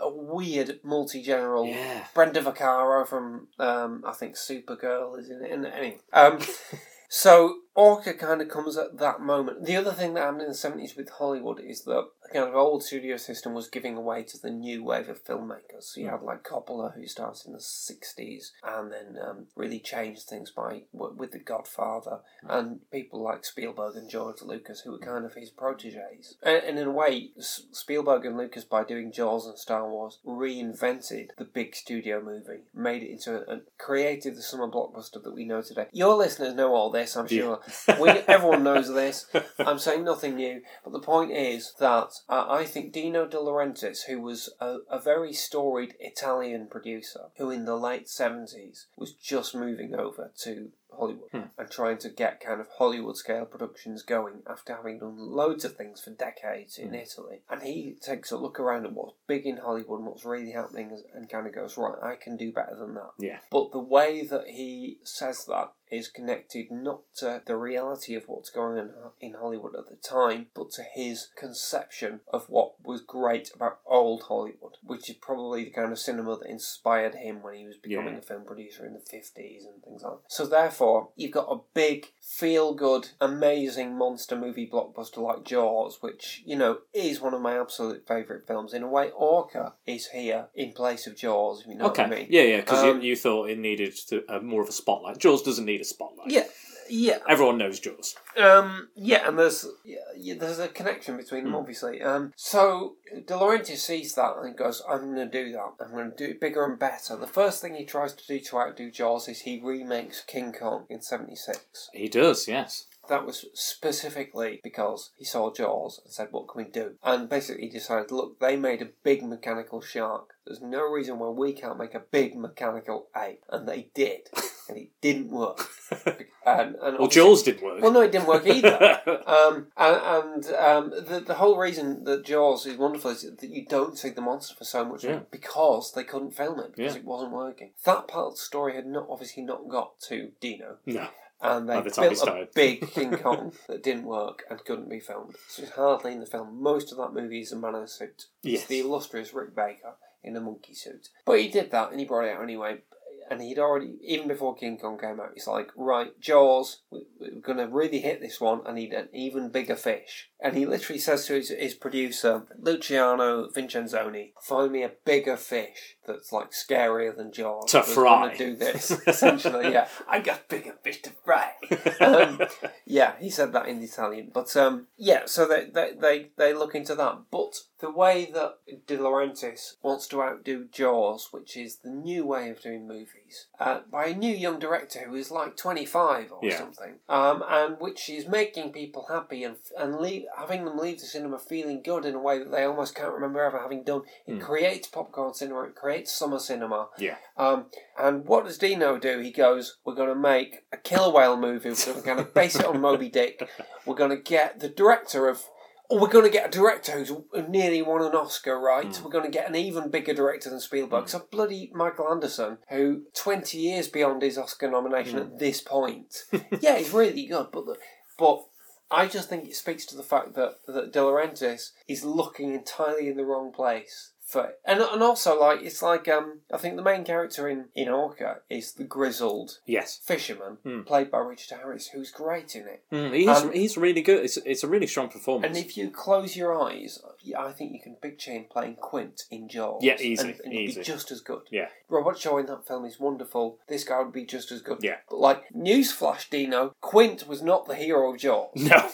a weird multi general. Yeah. Brenda Vaccaro from, um, I think Supergirl is in it. And anyway, um, so Orca kind of comes at that moment. The other thing that happened in the 70s with Hollywood is that the kind of old studio system was giving way to the new wave of filmmakers. So you hmm. had like Coppola, who started in the 60s and then um, really changed things by with The Godfather, hmm. and people like Spielberg and George Lucas, who were hmm. kind of his proteges. And, and in a way, S- Spielberg and Lucas, by doing Jaws and Star Wars, reinvented the big studio movie, made it into a, a created the summer blockbuster that we know today. Your listeners know all this, I'm sure. we, everyone knows this. I'm saying nothing new, but the point is that uh, I think Dino De Laurentiis, who was a, a very storied Italian producer, who in the late 70s was just moving over to Hollywood hmm. and trying to get kind of Hollywood scale productions going after having done loads of things for decades in hmm. Italy. And he takes a look around at what's big in Hollywood and what's really happening and kind of goes, right, I can do better than that. Yeah. But the way that he says that is connected not to the reality of what's going on in Hollywood at the time, but to his conception of what was great about old Hollywood, which is probably the kind of cinema that inspired him when he was becoming Yeah. a film producer in the 50s and things like that. So, therefore, you've got a big, feel good, amazing monster movie blockbuster like Jaws, which, you know, is one of my absolute favourite films. In a way, Orca is here in place of Jaws, if you know Okay. what I mean. Yeah, yeah, because Um, you, you thought it needed to, uh, more of a spotlight. Jaws doesn't need a spotlight. Yeah, yeah. Everyone knows Jaws. Um, yeah, and there's yeah, yeah, there's a connection between them, obviously. Um, so De Laurentiis sees that and goes, "I'm going to do that. I'm going to do it bigger and better." The first thing he tries to do to outdo Jaws is he remakes King Kong in '76. He does, yes. That was specifically because he saw Jaws and said, "What can we do?" And basically he decided, "Look, they made a big mechanical shark. There's no reason why we can't make a big mechanical ape." And they did, and it didn't work. And, and Well, Jaws didn't work. Well, no, it didn't work either. Um, and and um, the the whole reason that Jaws is wonderful is that you don't see the monster for so much Yeah. because they couldn't film it because Yeah. it wasn't working. That part of the story had not obviously not got to Dino, no. and they By the built a big King Kong that didn't work and couldn't be filmed. So it's hardly in the film. Most of that movie is a man in a suit. Yes. It's the illustrious Rick Baker in a monkey suit. But he did that and he brought it out anyway. And he'd already, even before King Kong came out, he's like, right, Jaws, we- we're to really hit this one. I need an even bigger fish. And he literally says to his, his producer, Luciano Vincenzoni, find me a bigger fish that's like scarier than Jaws. To fry. gonna do this. Essentially, yeah. I got bigger fish to fry. um, yeah, he said that in Italian. But um, yeah, so they, they, they, they look into that. But the way that De Laurentiis wants to outdo Jaws, which is the new way of doing movies, uh, by a new young director who is like 25 or Yeah. something, um, and which is making people happy and, and leave, having them leave the cinema feeling good in a way that they almost can't remember ever having done. It hmm. creates popcorn cinema, it creates summer cinema. Yeah. Um, and what does Dino do? He goes, "We're going to make a killer whale movie. We're going to base it on Moby Dick. We're going to get the director of." Oh, we're going to get a director who's nearly won an Oscar, right? Hmm. We're going to get an even bigger director than Spielberg. Hmm. So bloody Michael Anderson, who twenty years beyond his Oscar nomination at this point, yeah, he's really good. But the, but I just think it speaks to the fact that that De Laurentiis is looking entirely in the wrong place. For, and and also like it's like um I think the main character in in Orca is the grizzled Yes. fisherman Hmm. played by Richard Harris who's great in it. Mm, he's, Um, he's really good. It's, it's a really strong performance. And if you close your eyes, I think you can picture him playing Quint in Jaws. Yeah, easy, and, and he'd easy. be just as good. Yeah. Robert Shaw in that film is wonderful. This guy would be just as good. Yeah. But like newsflash, Dino, Quint was not the hero of Jaws. No.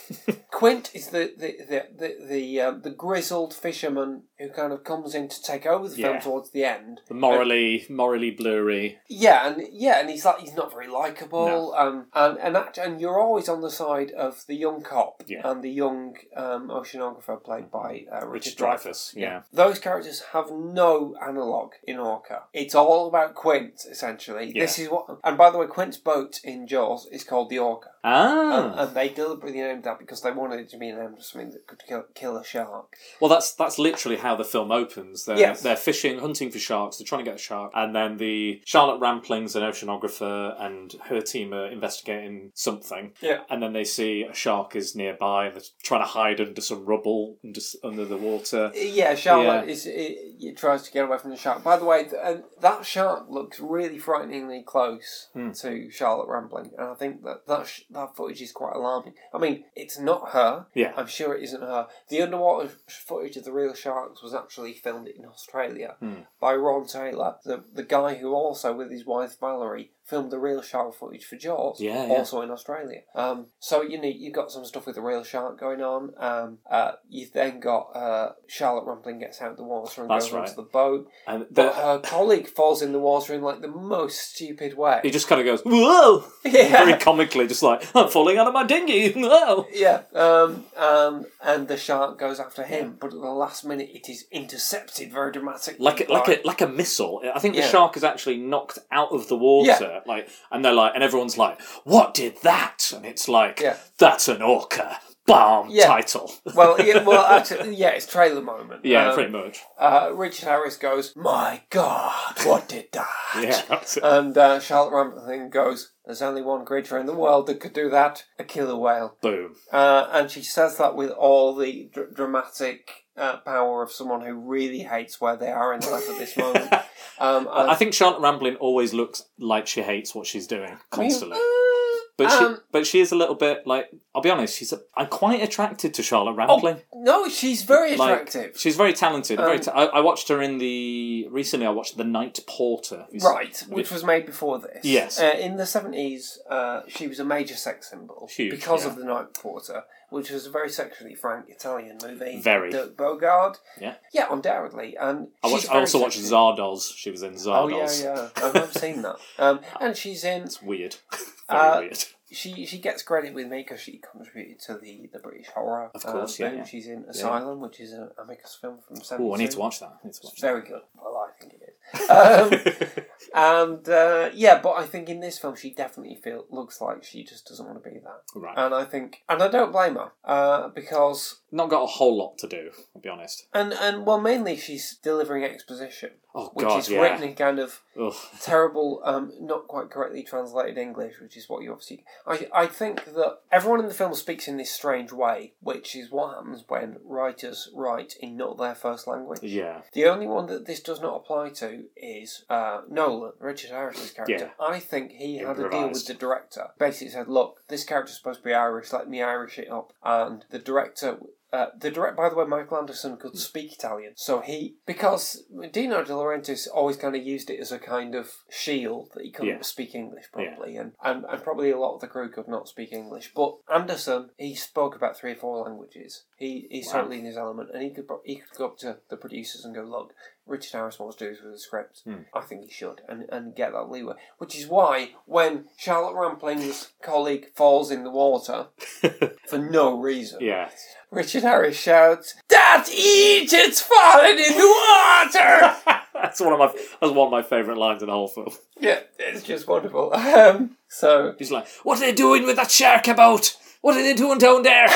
Quint is the the the the the, uh, the grizzled fisherman who kind of comes in to take over the film towards the end. Morally, morally blurry. Yeah, and yeah, and he's like he's not very likable. Um, and and that, and you're always on the side of the young cop Yeah. and the young um, oceanographer played by uh, Richard, Richard Dreyfuss. Dreyfuss, yeah. those characters have no analog in Orca. It's all about Quint essentially. Yeah. This is what. And by the way, Quint's boat in Jaws is called the Orca. Ah. And, and they deliberately named that because they wanted it to be named something that could kill, kill a shark. Well, that's that's literally how the film opens. They're, Yes. they're fishing, hunting for sharks. They're trying to get a shark, and then the Charlotte Rampling's an oceanographer, and her team are investigating something. Yeah. And then they see a shark is nearby, and they're trying to hide under some rubble under, under the water. Yeah, Charlotte Yeah. is it, it tries to get away from the shark. By the way, th- uh, that shark looks really frighteningly close Hmm. to Charlotte Rampling, and I think that that, sh- that footage is quite alarming. I mean, it's not her. Yeah. I'm sure it isn't her. The underwater footage of the real sharks was actually filmed in Australia Hmm. by Ron Taylor, the the guy who also, with his wife Valerie, filmed the real shark footage for Jaws. Yeah, yeah. also in Australia. Um, so you know you've got some stuff with the real shark going on. Um, uh, you've then got uh, Charlotte Rampling gets out of the water and That's goes right. onto the boat, And but her colleague falls in the water in like the most stupid way. he just kind of goes, whoa! Yeah. Very comically, just like, I'm falling out of my dinghy, whoa! Yeah, um, um, and the shark goes after him, but at the last minute it is intercepted very dramatically. like a, like a like a missile. I think the Yeah. shark is actually knocked out of the water. Like, and they're like, and everyone's like, "What did that?" And it's like, Yeah. "That's an orca." Bam Yeah. title. well, yeah, well, actually, yeah, it's trailer moment. yeah, Um, pretty much. Uh, Richard Harris goes, "My God, what did that?" Yeah, that's it. And uh, Charlotte Rampling goes, "There's only one creature in the world that could do that: a killer whale." Boom. Uh, and she says that with all the dr- dramatic uh, power of someone who really hates where they are in life at this moment. Um, I think Charlotte Rampling always looks like she hates what she's doing constantly. But um, she, but she is a little bit like I'll be honest. She's a, I'm quite attracted to Charlotte Rampling. no, she's very Like, attractive. she's very talented. very. Um, Ta- I, I watched her in the recently. I watched The Night Porter. Right, which was made before this. Yes. Uh, in the 70s, uh, she was a major sex symbol Huge, because yeah. of The Night Porter, which was a very sexually frank Italian movie. Very. Dirk Bogarde. Yeah. Yeah, undoubtedly. And I, watched, I also watched. Zardoz. She was in Zardoz. Oh, yeah, yeah. I've never seen that. Um, and she's in. It's weird. Very Uh, weird. She she gets credit with me because she contributed to the, the British horror. Of course, yeah, yeah. She's in Asylum, which is an Amicus film from 72. Oh, I need to watch that. I need to watch It's very good. Well, I think it is. Um, and uh, yeah, but I think in this film she definitely feel looks like she just doesn't want to be that. Right. And I think, and I don't blame her uh, because, Not got a whole lot to do. I'll be honest. and and well, mainly she's delivering exposition, Oh which God, is yeah. written in kind of Ugh. terrible, um, not quite correctly translated English, which is what you obviously. I I think that everyone in the film speaks in this strange way, which is what happens when writers write in not their first language. Yeah. The only one that this does not apply to is uh, Nolan, Richard Harris's character. I think he had a deal with the director. Basically said, look, this character's supposed to be Irish, let me Irish it up. And the director... Uh, the direct, by the way, Michael Anderson Hmm. could speak Italian, so he because Dino De Laurentiis always kind of used it as a kind of shield that he couldn't Yeah. speak English Yeah. properly, and, and and probably a lot of the crew could not speak English. But Anderson, he spoke about three or four languages. He he's Wow. totally in his element, and he could he could go up to the producers and go, look, Richard Harris wants to do this with the script. Hmm. I think he should, and, and get that leeway. Which is why when Charlotte Rampling's colleague falls in the water for no reason, Yeah. Richard Harris shouts, "That Egypt's fallen in the water!" that's one of my that's one of my favourite lines in the whole film. yeah, it's just wonderful. Um, so He's like, "What are they doing with that shark about? What are they doing down there?"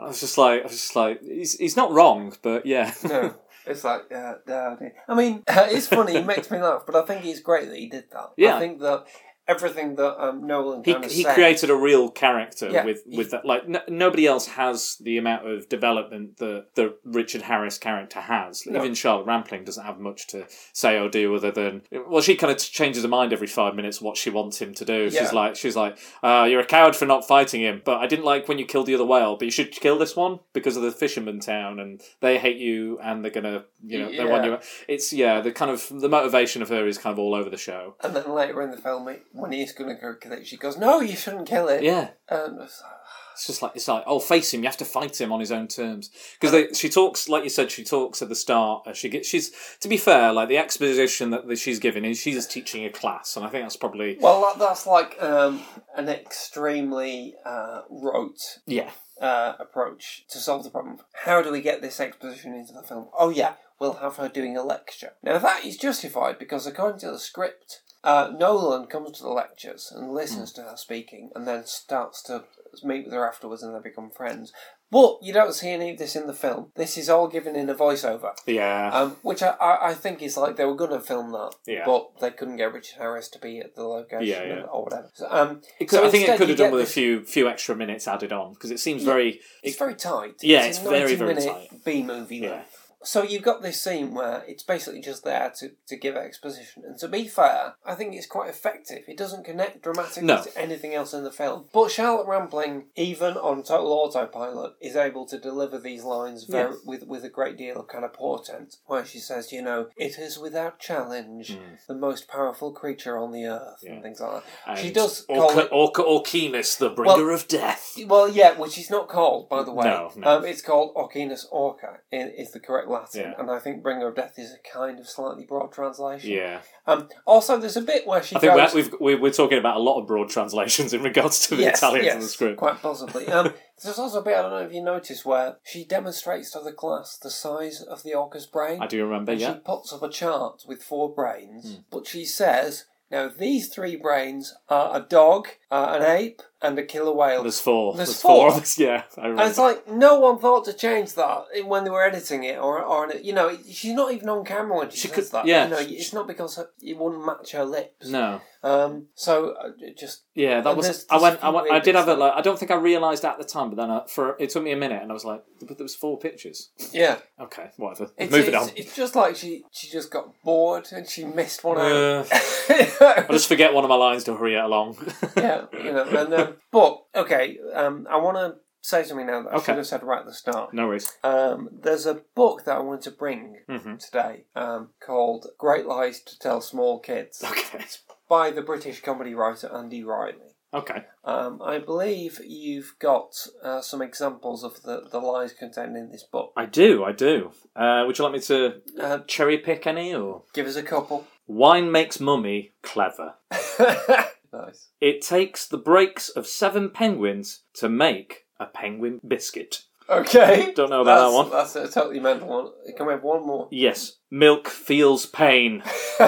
I was just like, I was just like, he's he's not wrong, but yeah. no. It's like, uh, uh, I mean, it's funny. It makes me laugh, but I think it's great that he did that. Yeah. I think that everything that um, Nolan he he said, created a real character Yeah, with with that. Like n- nobody else has the amount of development that the Richard Harris character has. No. Even Charlotte Rampling doesn't have much to say or do other than well, she kind of changes her mind every five minutes what she wants him to do. Yeah. She's like she's like, uh, "You're a coward for not fighting him, but I didn't like when you killed the other whale. But you should kill this one because of the fisherman town, and they hate you, and they're gonna you know they want you." It's yeah, the kind of the motivation of her is kind of all over the show. And then later in the film, he- when he's going to go kill it, she goes, "No, you shouldn't kill it." Yeah. And it's like, It's just like it's like oh, face him. You have to fight him on his own terms because she talks like you said. She talks at the start. uh, She gets she's to be fair, like the exposition that, that she's giving is she's just teaching a class, and I think that's probably well, that, that's like um, an extremely uh, rote yeah uh, approach to solve the problem. How do we get this exposition into the film? Oh yeah, we'll have her doing a lecture. Now that is justified because according to the script, uh, Nolan comes to the lectures and listens to her speaking, and then starts to meet with her afterwards, and they become friends. But you don't see any of this in the film. This is all given in a voiceover, yeah um, which I, I, I think is like they were going to film that, Yeah. but they couldn't get Richard Harris to be at the location Yeah, yeah. or whatever. So, um, It could, so I think it instead could you have done get with a this- few few extra minutes added on because it seems very It's very tight. Yeah, a it's very, very 90-minute tight. B movie. Yeah. length. So you've got this scene where it's basically just there to, to give exposition. And to be fair, I think it's quite effective. It doesn't connect dramatically No. to anything else in the film. But Charlotte Rampling, even on total autopilot, is able to deliver these lines very, Yeah. with, with a great deal of kind of portent, where she says, you know, it is without challenge the most powerful creature on the earth. Yeah. and things like that. she and does call Orca, it Orca Orcinus, the bringer of death. well, yeah, which is not called, by the way. No, no. Um, it's called Orcinus Orca, is the correct Latin, Yeah. and I think Bringer of Death is a kind of slightly broad translation. Yeah, Um, also, there's a bit where she I think goes. we're, we've, we're, talking about a lot of broad translations in regards to the yes, Italians yes, in the script. quite possibly. Um, there's also a bit I don't know if you noticed where she demonstrates to the class the size of the orca's brain. I do remember, And yeah. She puts up a chart with four brains, Hmm. but she says, now these three brains are a dog, uh, an ape, and a killer whale. There's four. There's There's, four. four. of us. Yeah, I remember. and it's like no one thought to change that when they were editing it, or or you know she's not even on camera when she, She says could- that. yeah, you know it's not because her, it wouldn't match her lips. no. Um. So uh, it just Yeah, that was. there's- I went. I went. I did have it. Like, I don't think I realised at the time, but then I, for it took me a minute, and I was like, "But there was four pictures." yeah. Okay, whatever. It's, Moving it's, on. it's just like she she just got bored and she missed one Uh, out. I just forget one of my lines to hurry it along. yeah, you know. And um, but okay, um, I want to say something now that I Okay. should have said right at the start. no worries. Um, there's a book that I wanted to bring Mhm. today um, called "Great Lies to Tell Small Kids" Okay. by the British comedy writer Andy Riley. Okay. Um, I believe you've got uh, some examples of the, the lies contained in this book. I do. I do. Uh, would you like me to Uh, cherry pick any or? give us a couple. Wine makes mummy clever. nice. It takes the breaks of seven penguins to make a penguin biscuit. Okay. Don't know about that one. That's a totally mental one. Can we have one more? Yes, milk feels pain.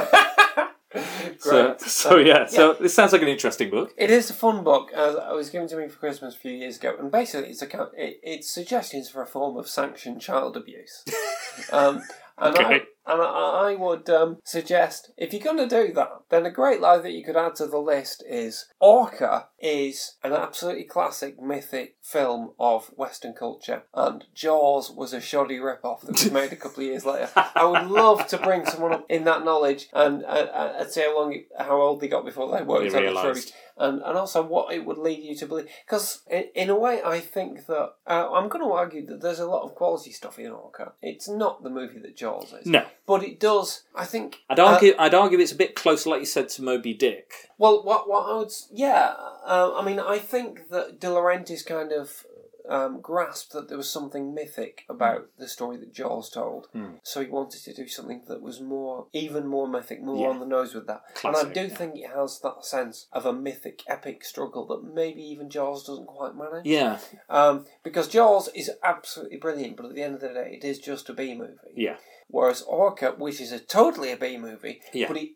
So, Great. so yeah, so this sounds like an interesting book. It is a fun book. Uh, it was given to me for Christmas a few years ago, and basically, it's a it's suggestions for a form of sanctioned child abuse. um, and I, Okay. And I, I would um, suggest if you're going to do that, then a great lie that you could add to the list is Orca is an absolutely classic mythic film of Western culture, and Jaws was a shoddy rip-off that was made a couple of years later. I would love to bring someone up in that knowledge and uh, and see how long, how old they got before they worked out the truth and and also what it would lead you to believe. Because in, in a way, I think that uh, I'm going to argue that there's a lot of quality stuff in Orca. It's not the movie that Jaws is, No, but it does. I think. I'd uh, argue. I'd argue it's a bit closer, like you said, to Moby Dick. well, what what I would yeah. Uh, I mean, I think that De Laurentiis kind of. Um, grasped that there was something mythic about the story that Jaws told, Hmm. so he wanted to do something that was more, even more mythic, more Yeah. on the nose with that. Classic, and I do yeah. think it has that sense of a mythic, epic struggle that maybe even Jaws doesn't quite manage. Yeah, Um, because Jaws is absolutely brilliant, but at the end of the day, it is just a B movie. yeah, Whereas Orca, which is a totally a B movie, Yeah. but it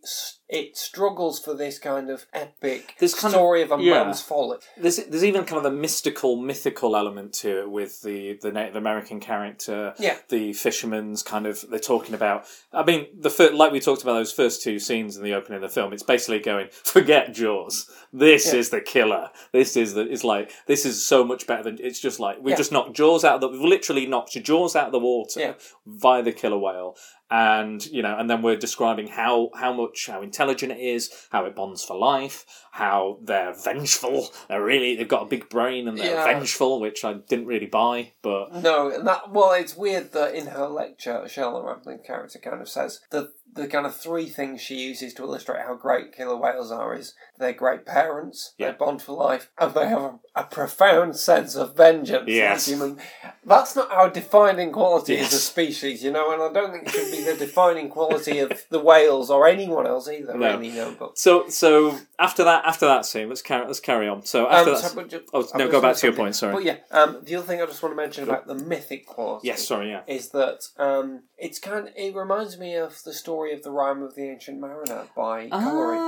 it struggles for this kind of epic This kind story of, a yeah. man's folly. There's there's even kind of a mystical, mythical element to it with the the Native American character. Yeah. The fisherman's kind of they're talking about. I mean, the fir- like we talked about those first two scenes in the opening of the film. It's basically going forget Jaws. This Yeah. is the killer. This is the. It's like this is so much better than. It's just like we Yeah. just knocked Jaws out of the. We've literally knocked Jaws out of the water via the killer whale. And you know, and then we're describing how how much how intelligent it is, how it bonds for life, how they're vengeful. They're really they've got a big brain and they're Yeah. vengeful, which I didn't really buy. But No, and that well, it's weird that in her lecture, Charlotte Rampling character kind of says that the kind of three things she uses to illustrate how great killer whales are is they're great parents, Yeah. they bond for life, and they have a, a profound sense of vengeance. Yes. human. That's not our defining quality as a species, you know, and I don't think it should be the defining quality of the whales or anyone else either. No. Really, no. But so so after that after that scene, let's carry let's carry on. So after um, that, so, oh no, go back to your point. Sorry. But yeah, um, the other thing I just want to mention about the mythic quality. yes, sorry. Yeah. is that um, it's kind. it reminds me of the story of the Rhyme of the Ancient Mariner by Coleridge.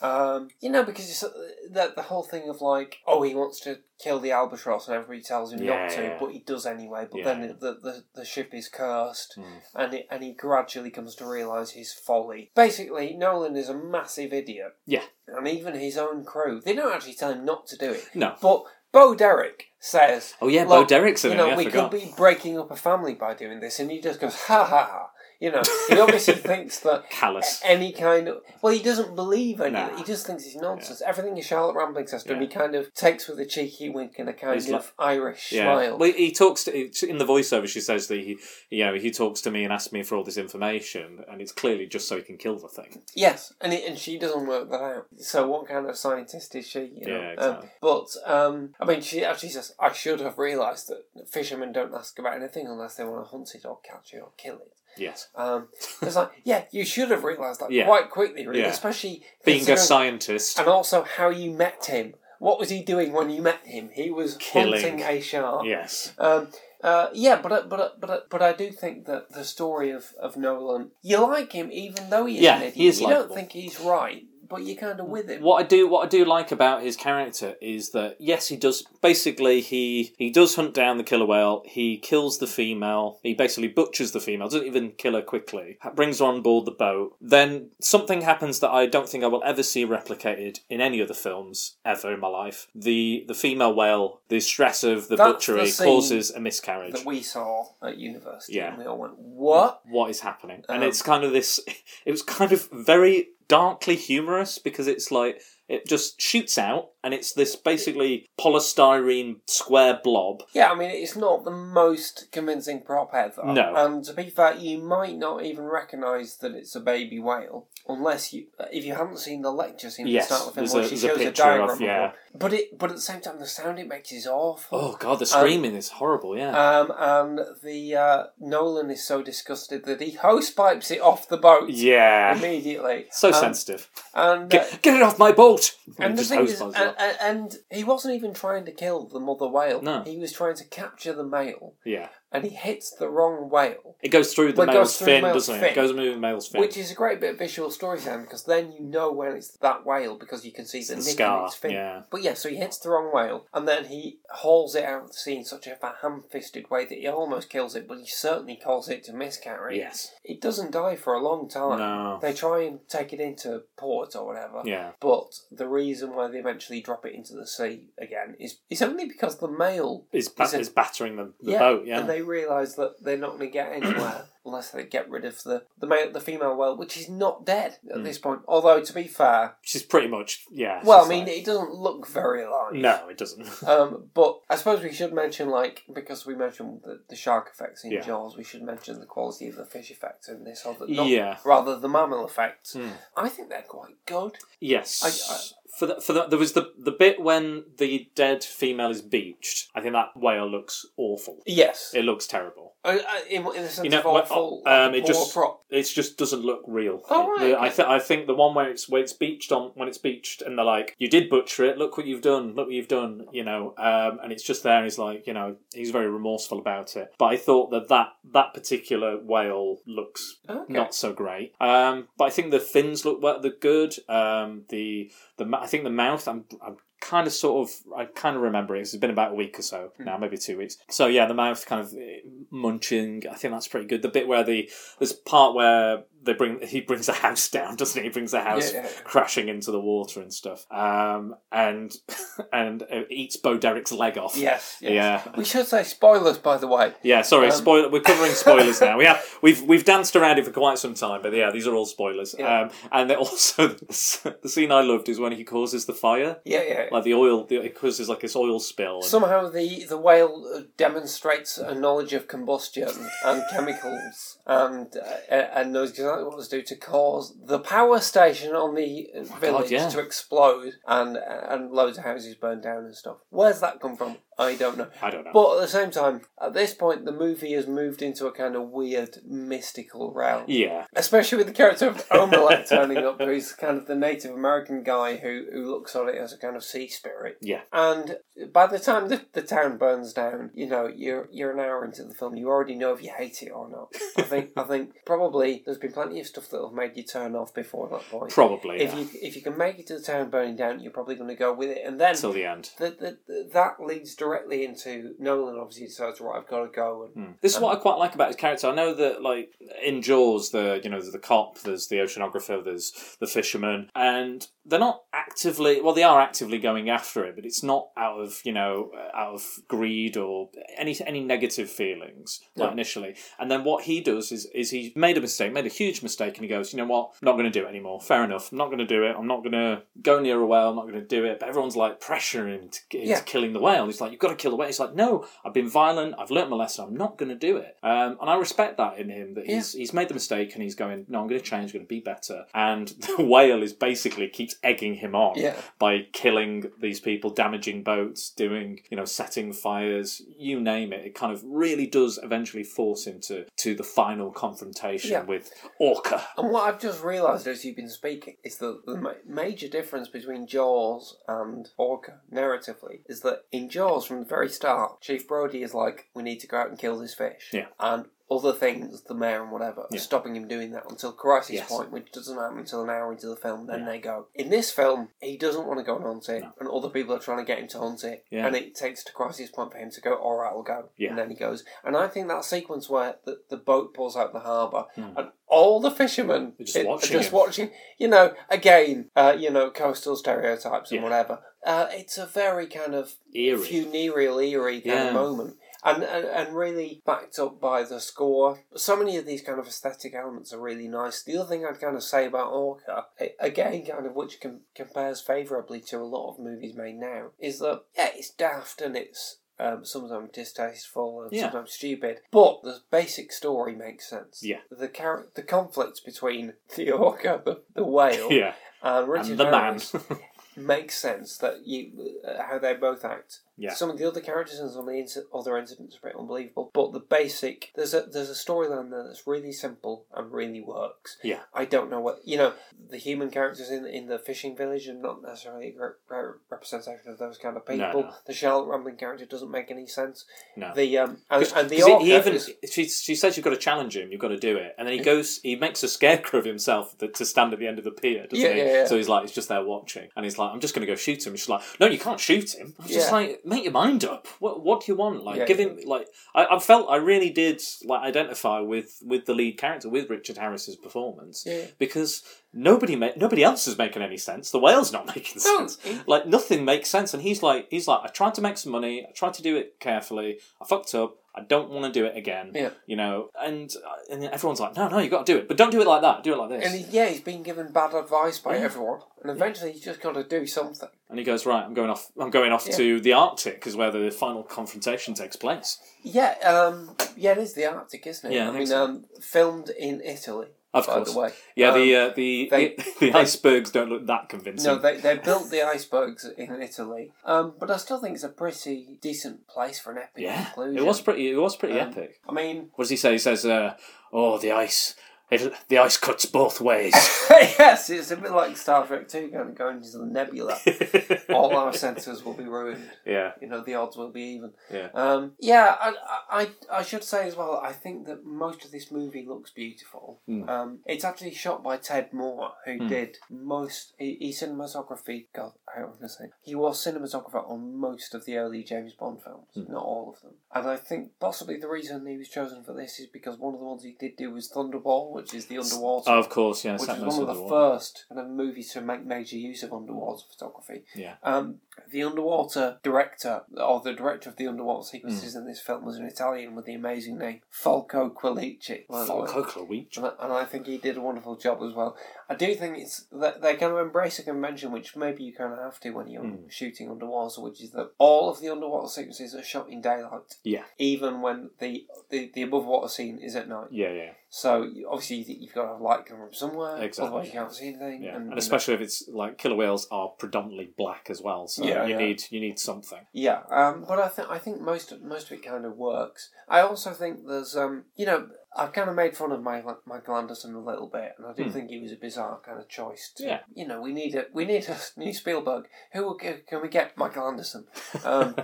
Ah, Um, you know, because it's, uh, that the whole thing of like, oh, he wants to kill the albatross, and everybody tells him not to, yeah. but he does anyway. But Yeah, then the, the the ship is cursed, Mm. and it, and he gradually comes to realise his folly. Basically, Nolan is a massive idiot. Yeah. and even his own crew, they don't actually tell him not to do it. no. But Bo Derek says, Oh yeah, Bo Look, Derrickson. you know, yeah, we forgot. could be breaking up a family by doing this, and he just goes, ha ha ha. You know, he obviously thinks that Callous. any kind of well, he doesn't believe any. Nah. He just thinks it's nonsense. Everything is Charlotte Rampling says to him, Yeah. he kind of takes with a cheeky wink and a kind He's of like- Irish Yeah. smile. Well, he talks to in the voiceover. She says that he, you know, he talks to me and asks me for all this information, and it's clearly just so he can kill the thing. Yes, and it, and she doesn't work that out. So what kind of scientist is she? You know? Yeah, Um, exactly. but um, I mean, she actually says, "I should have realised that fishermen don't ask about anything unless they want to hunt it or catch it or kill it." Yes, Um, it's like, yeah, you should have realised that Yeah. quite quickly, really, Yeah. especially being a considering- scientist. and also how you met him. What was he doing when you met him? He was Killing. hunting a shark. Yes, Um, uh, yeah, but I- but I- but I- but I do think that the story of, of Nolan, you like him even though he is Yeah, an idiot. he is you don't think he's right, but you're kind of with him. what I do, what I do like about his character is that yes, he does. Basically, he he does hunt down the killer whale. He kills the female. He basically butchers the female. Doesn't even kill her quickly. Brings her on board the boat. Then something happens that I don't think I will ever see replicated in any other films ever in my life. The the female whale, the stress of the That's butchery the causes a miscarriage. That we saw at university, Yeah. and we all went, "What?" what is happening and Um, it's kind of this it was kind of very darkly humorous because it's like it just shoots out and it's this basically polystyrene square blob Yeah, I mean, it's not the most convincing prop ever. No. And to be fair, you might not even recognise that it's a baby whale unless you, if you haven't seen the lecture scene at Yes, the start of the film, a- where she there's a shows a, diagram of- yeah. But it, but at the same time, the sound it makes is awful. oh god the screaming is horrible yeah Um, and the uh, Nolan is so disgusted that he hose pipes it off the boat yeah immediately. so Um, sensitive And uh, get, get it off my boat and the thing is, pipes and, and, and he wasn't even trying to kill the mother whale. No. he was trying to capture the male, yeah and he hits the wrong whale. it goes through the Well, male's through the fin male's doesn't it fin. it goes through the male's fin Which is a great bit of visual storytelling because then you know when it's that whale because you can see the, the nick scar, in its fin. yeah. But yeah, so he hits the wrong whale and then he hauls it out of the sea in such a ham-fisted way that he almost kills it, but he certainly causes it to miscarry. yes It doesn't die for a long time. No. They try and take it into port or whatever. yeah But the reason why they eventually drop it into the sea again is is only because the male is, ba- Is it- is battering the, the boat yeah they realise that they're not going to get anywhere unless they get rid of the the male, the female whale, which is not dead at Hmm. this point. Although to be fair, she's pretty much yeah well, I mean, like- it doesn't look very alive. no it doesn't Um, but I suppose we should mention, like, because we mentioned the, the shark effects in Yeah. Jaws, we should mention the quality of the fish effects in this, or the, not, Yeah. rather the mammal effects. Hmm. I think they're quite good. Yes. For the, for the, there was the the bit when the dead female is beached. I think that whale looks awful. Yes, It looks terrible. Uh, uh, in, in the sense You know, of when- awful, um, it just prop. it just doesn't look real. Oh, right, I think I think the one where it's where it's beached on when it's beached and they're like, "You did butcher it. Look what you've done. Look what you've done." You know, um, and it's just there. and He's like, you know, he's very remorseful about it. But I thought that that that particular whale looks Okay. not so great. Um, but I think the fins look well, they're good. Um, the the think the mouth. I'm I'm kind of sort of I kind of remember it. It's been about a week or so Hmm. now, maybe two weeks. So yeah, the mouth kind of eh, munching. I think that's pretty good. The bit where the there's part where they bring he brings a house down, doesn't he? He brings a house Yeah, yeah. crashing into the water and stuff. Um, and and uh, eats Bo Derek's leg off. Yes, yes. Yeah. We should say spoilers, by the way. Yeah, sorry, Um, spoiler. We're covering spoilers now. We have we've we've danced around it for quite some time, but yeah, these are all spoilers. Um, and also the scene I loved is when he causes the fire, Yeah, yeah. like the oil. The, it causes like this oil spill. and- Somehow the, the whale uh, demonstrates a knowledge of combustion and chemicals and uh, and knows exactly what to do to cause the power station on the uh, village Oh yeah. to explode and and loads of houses burn down and stuff. Where's that come from? I don't know. I don't know. But at the same time, at this point, the movie has moved into a kind of weird mystical realm. yeah, Especially with the character of Omelette turning up, who's kind of the Native American guy who, who looks on it as a kind of sea spirit. yeah, And by the time the, the town burns down, you know, you're you're an hour into the film, you already know if you hate it or not. I think I think probably there's been plenty of stuff that have made you turn off before that point. probably If yeah. you if you can make it to the town burning down, you're probably going to go with it, and then till the end. the, the, the, that leads directly directly into Nolan. Obviously, decides right, I've got to go. And hmm. This is what um, I quite like about his character. I know that, like in Jaws, the you know there's the cop, there's the oceanographer, there's the fisherman, and they're not actively. Well, they are actively going after it, but it's not out of you know out of greed or any any negative feelings like No. initially. And then what he does is is he made a mistake, made a huge mistake, and he goes, you know what, I'm not going to do it anymore. Fair enough, I'm not going to do it. I'm not going to go near a whale. I'm not going to do it. But everyone's like pressuring him to, into Yeah. killing the whale. He's like, you've got to kill the whale. He's like, no, I've been violent. I've learnt my lesson. I'm not going to do it. Um, and I respect that in him that he's he's made the mistake and he's going, no, I'm going to change. I'm going to be better. And the whale is basically keeps egging him on Yeah. by killing these people, damaging boats, doing you know setting fires, you name it. It kind of really does eventually force him to to the final confrontation Yeah. with Orca. And what I've just realised as you've been speaking is that the ma- major difference between Jaws and Orca narratively is that in Jaws, from the very start, Chief Brody is like, we need to go out and kill this fish. Yeah. And other things, the mayor and whatever, Yeah. are stopping him doing that until crisis Yes. point, which doesn't happen until an hour into the film. Then Yeah. they go. In this film, he doesn't want to go and hunt it, No. and other people are trying to get him to hunt it. Yeah. And it takes to crisis point for him to go, all right, I'll go. Yeah. And then he goes. And I think that sequence where the, the boat pulls out the harbour and all the fishermen They're just it- are watching just watching, you know, again, uh, you know, coastal stereotypes and whatever. Uh, it's a very kind of Eerie. funereal, eerie kind of moment. And, and and really backed up by the score. So many of these kind of aesthetic elements are really nice. The other thing I'd kind of say about Orca, again, kind of which com- compares favourably to a lot of movies made now, is that yeah, it's daft and it's um, sometimes distasteful and Yeah. sometimes stupid, but the basic story makes sense. Yeah. the char- the conflict between the orca, the, the whale, Yeah, and Richard and the man. Harris makes sense that you uh, how they both act. Yeah. Some of the other characters and some of the other incidents are pretty unbelievable, but the basic there's a there's a storyline there that's really simple and really works. Yeah. I don't know what you know. The human characters in in the fishing village are not necessarily a great re- representation of those kind of people. No, no. The Charlotte Rampling character doesn't make any sense. no. The um and, and the he- even is- she, she says you've got to challenge him, you've got to do it, and then he goes, he makes a scarecrow of himself that, to stand at the end of the pier, doesn't Yeah, he? yeah, yeah. So he's like, he's just there watching, and he's like, I'm just going to go shoot him. She's like, No, you can't shoot him. I was just like, make your mind up. What what do you want? Like, Yeah, give him like. I, I felt I really did like identify with with the lead character with Richard Harris's performance Yeah. because nobody ma- nobody else is making any sense. The whale's not making sense. it- like nothing makes sense, and he's like he's like I tried to make some money. I tried to do it carefully. I fucked up. I don't want to do it again. Yeah. You know, and uh, and everyone's like, no, no, you've got to do it, but don't do it like that. Do it like this. And he, yeah, he's been given bad advice by everyone, and eventually he's just got to do something. And he goes, right, I'm going off. I'm going off Yeah. to the Arctic, is where the final confrontation takes place. Yeah, um, yeah, it is the Arctic, isn't it? Yeah, I I, mean, so. um, filmed in Italy. Of by course. the way. Yeah, the Um, uh, the they- the, the icebergs don't look that convincing. No, they, they built the icebergs in Italy, um, but I still think it's a pretty decent place for an epic yeah, conclusion. it was pretty. It was pretty Um, epic. I mean, What does he say? He says, uh, "Oh, the ice. It, the ice cuts both ways." yes, it's a bit like Star Trek 2 kind of going into the nebula. All our senses will be ruined. yeah, You know, the odds will be even. yeah, Um, yeah, I, I, I should say as well, I think that most of this movie looks beautiful. Hmm. Um, it's actually shot by Ted Moore, who did most. He, he cinematography. God, I was going to say he was cinematographer on most of the early James Bond films, Hmm. not all of them. And I think possibly the reason he was chosen for this is because one of the ones he did do was Thunderball, which is the underwater. Oh, of course, yeah. which was one of the Underwater. first kind of movies to make major use of underwater photography. Yeah. Um, the underwater director, or the director of the underwater sequences in this film, was an Italian with the amazing name Falco Quilici. by the way. Falco Cloweech. And I, and I think he did a wonderful job as well. I do think it's that they kind of embrace a convention which maybe you kind of have to when you're Hmm. shooting underwater, which is that all of the underwater sequences are shot in daylight, Yeah, even when the the, the above water scene is at night. yeah, yeah, So obviously you think you've got to have light coming from somewhere, Exactly. otherwise you can't see anything. yeah. And, And especially if it's like killer whales are predominantly black as well, so Yeah, you yeah. need you need something. Yeah, um, but I think I think most of, most of it kind of works. I also think there's um, you know, I've kind of made fun of Michael, Michael Anderson a little bit, and I do think he was a bizarre kind of choice. To, Hmm. Yeah. you know, we need a we need a new Spielberg. Who will, can we get Michael Anderson? Um,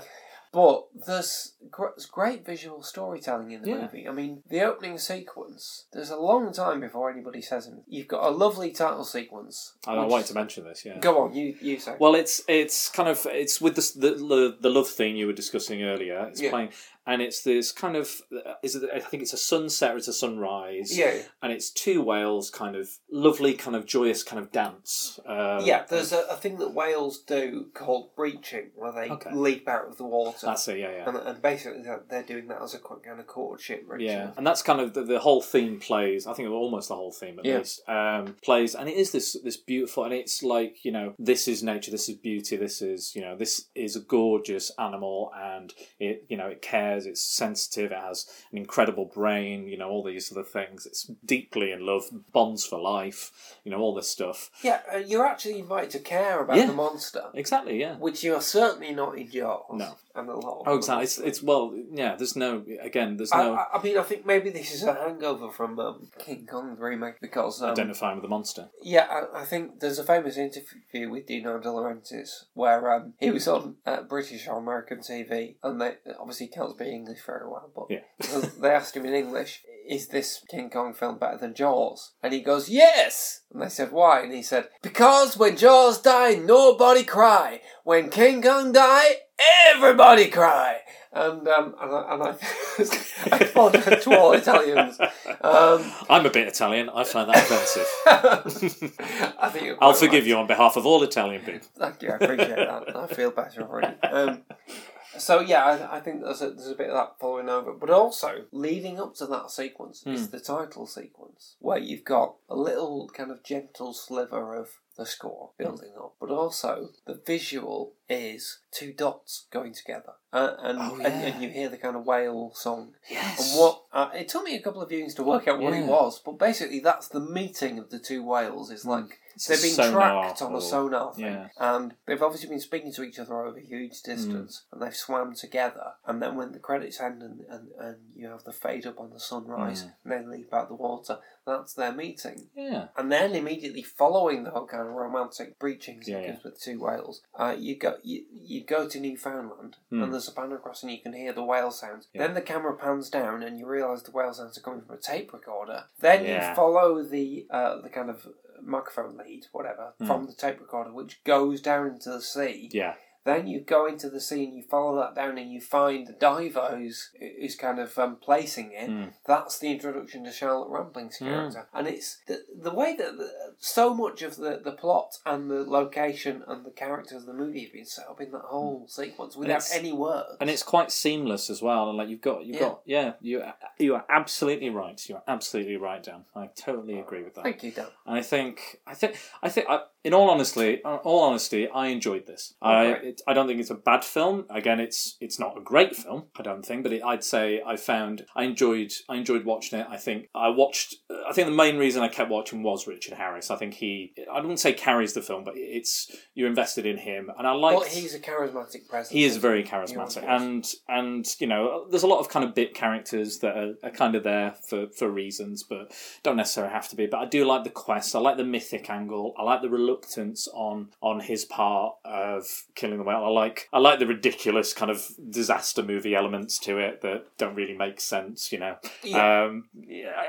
But there's gr- great visual storytelling in the Yeah. movie. I mean, the opening sequence, there's a long time before anybody says anything. You've got a lovely title sequence. I, which- wanted to mention this. Yeah. Go on, you, you say. Well, it's it's kind of it's with the the, the, the love theme you were discussing earlier. It's Yeah. playing, and it's this kind of is it? I think it's a sunset or it's a sunrise. yeah. and it's two whales kind of lovely, kind of joyous, kind of dance. Um, Yeah, there's a, a thing that whales do called breaching, where they Okay. leap out of the water. that's it. Yeah, yeah. and, and basically they're, they're doing that as a quick kind of courtship ritual. Yeah, and that's kind of the, the whole theme plays. I think almost the whole theme at Yeah. least um, plays, and it is this this beautiful, and it's like you know, this is nature, this is beauty, this is you know, this is a gorgeous animal, and it you know, it cares, it's sensitive, it has an incredible brain, you know, all these other things. It's deeply in love, bonds for life, you know, all this stuff. Yeah, uh, you're actually invited to care about Yeah. the monster, Exactly, yeah. which you are certainly not in Jaws. No. And a lot of Oh, exactly. It's it's well, yeah. There's no again. There's no I, I mean, I think maybe this is a hangover from um, King Kong remake because um, identifying with the monster. Yeah, I, I think there's a famous interview with Dino De Laurentiis where um, he was on uh, British or American TV, and they obviously can't speak English very well, but Yeah. they asked him in English, "Is this King Kong film better than Jaws?" And he goes, "Yes." And they said, "Why?" And he said, "Because when Jaws die, nobody cry. When King Kong die, everybody cry." And um, and I, and I, I apologize to all Italians. Um, I'm a bit Italian. I find that offensive. I think I'll forgive right. you on behalf of all Italian people. Thank you, I appreciate that. I feel better already. Um, so yeah, I, I think there's a, there's a bit of that following over, but also leading up to that sequence Hmm. is the title sequence where you've got a little kind of gentle sliver of the score building up, but also the visual is two dots going together, uh, and, Oh, and yeah. and you hear the kind of whale song. Yes. And what uh, it took me a couple of viewings to work out what Yeah. it was, but basically that's the meeting of the two whales. Is like It's they've been sonar tracked on or- a sonar thing, yeah. and they've obviously been speaking to each other over a huge distance, and they've swam together. And then when the credits end and, and, and you have the fade up on the sunrise, and they leap out the water, that's their meeting. Yeah. And then immediately following the whole kind of romantic breaching Yeah, sequence with two whales, uh, you go you, you go to Newfoundland Hmm. and there's a pan across and you can hear the whale sounds. Yeah. Then the camera pans down and you realise the whale sounds are coming from a tape recorder. Then Yeah. you follow the uh, the kind of microphone lead, whatever, from the tape recorder, which goes down into the sea. Hmm. Yeah. Then you go into the sea and you follow that down and you find the diver who's, who's kind of um, placing it. Mm. That's the introduction to Charlotte Rampling's character. And it's the, the way that the, so much of the, the plot and the location and the characters of the movie have been set up in that whole sequence without any words. And it's quite seamless as well. And like you've got, you've Yeah. got, yeah, you you are absolutely right. You are absolutely right, Dan. I totally agree with that. Thank you, Dan. And I think, I think, I think, I, in all honesty, uh, all honesty, I enjoyed this. Oh, I, it, I don't think it's a bad film. Again, it's it's not a great film. I don't think, but it, I'd say I found I enjoyed I enjoyed watching it. I think I watched. I think the main reason I kept watching was Richard Harris. I think he, I wouldn't say carries the film, but it's you're invested in him, and I like. But he's a charismatic presence. He is very charismatic, and and you know, there's a lot of kind of bit characters that are, are kind of there for, for reasons, but don't necessarily have to be. But I do like the quest. I like the mythic angle. I like the reluctance on on his part of killing the whale. I like I like the ridiculous kind of disaster movie elements to it that don't really make sense. You know, Yeah. um,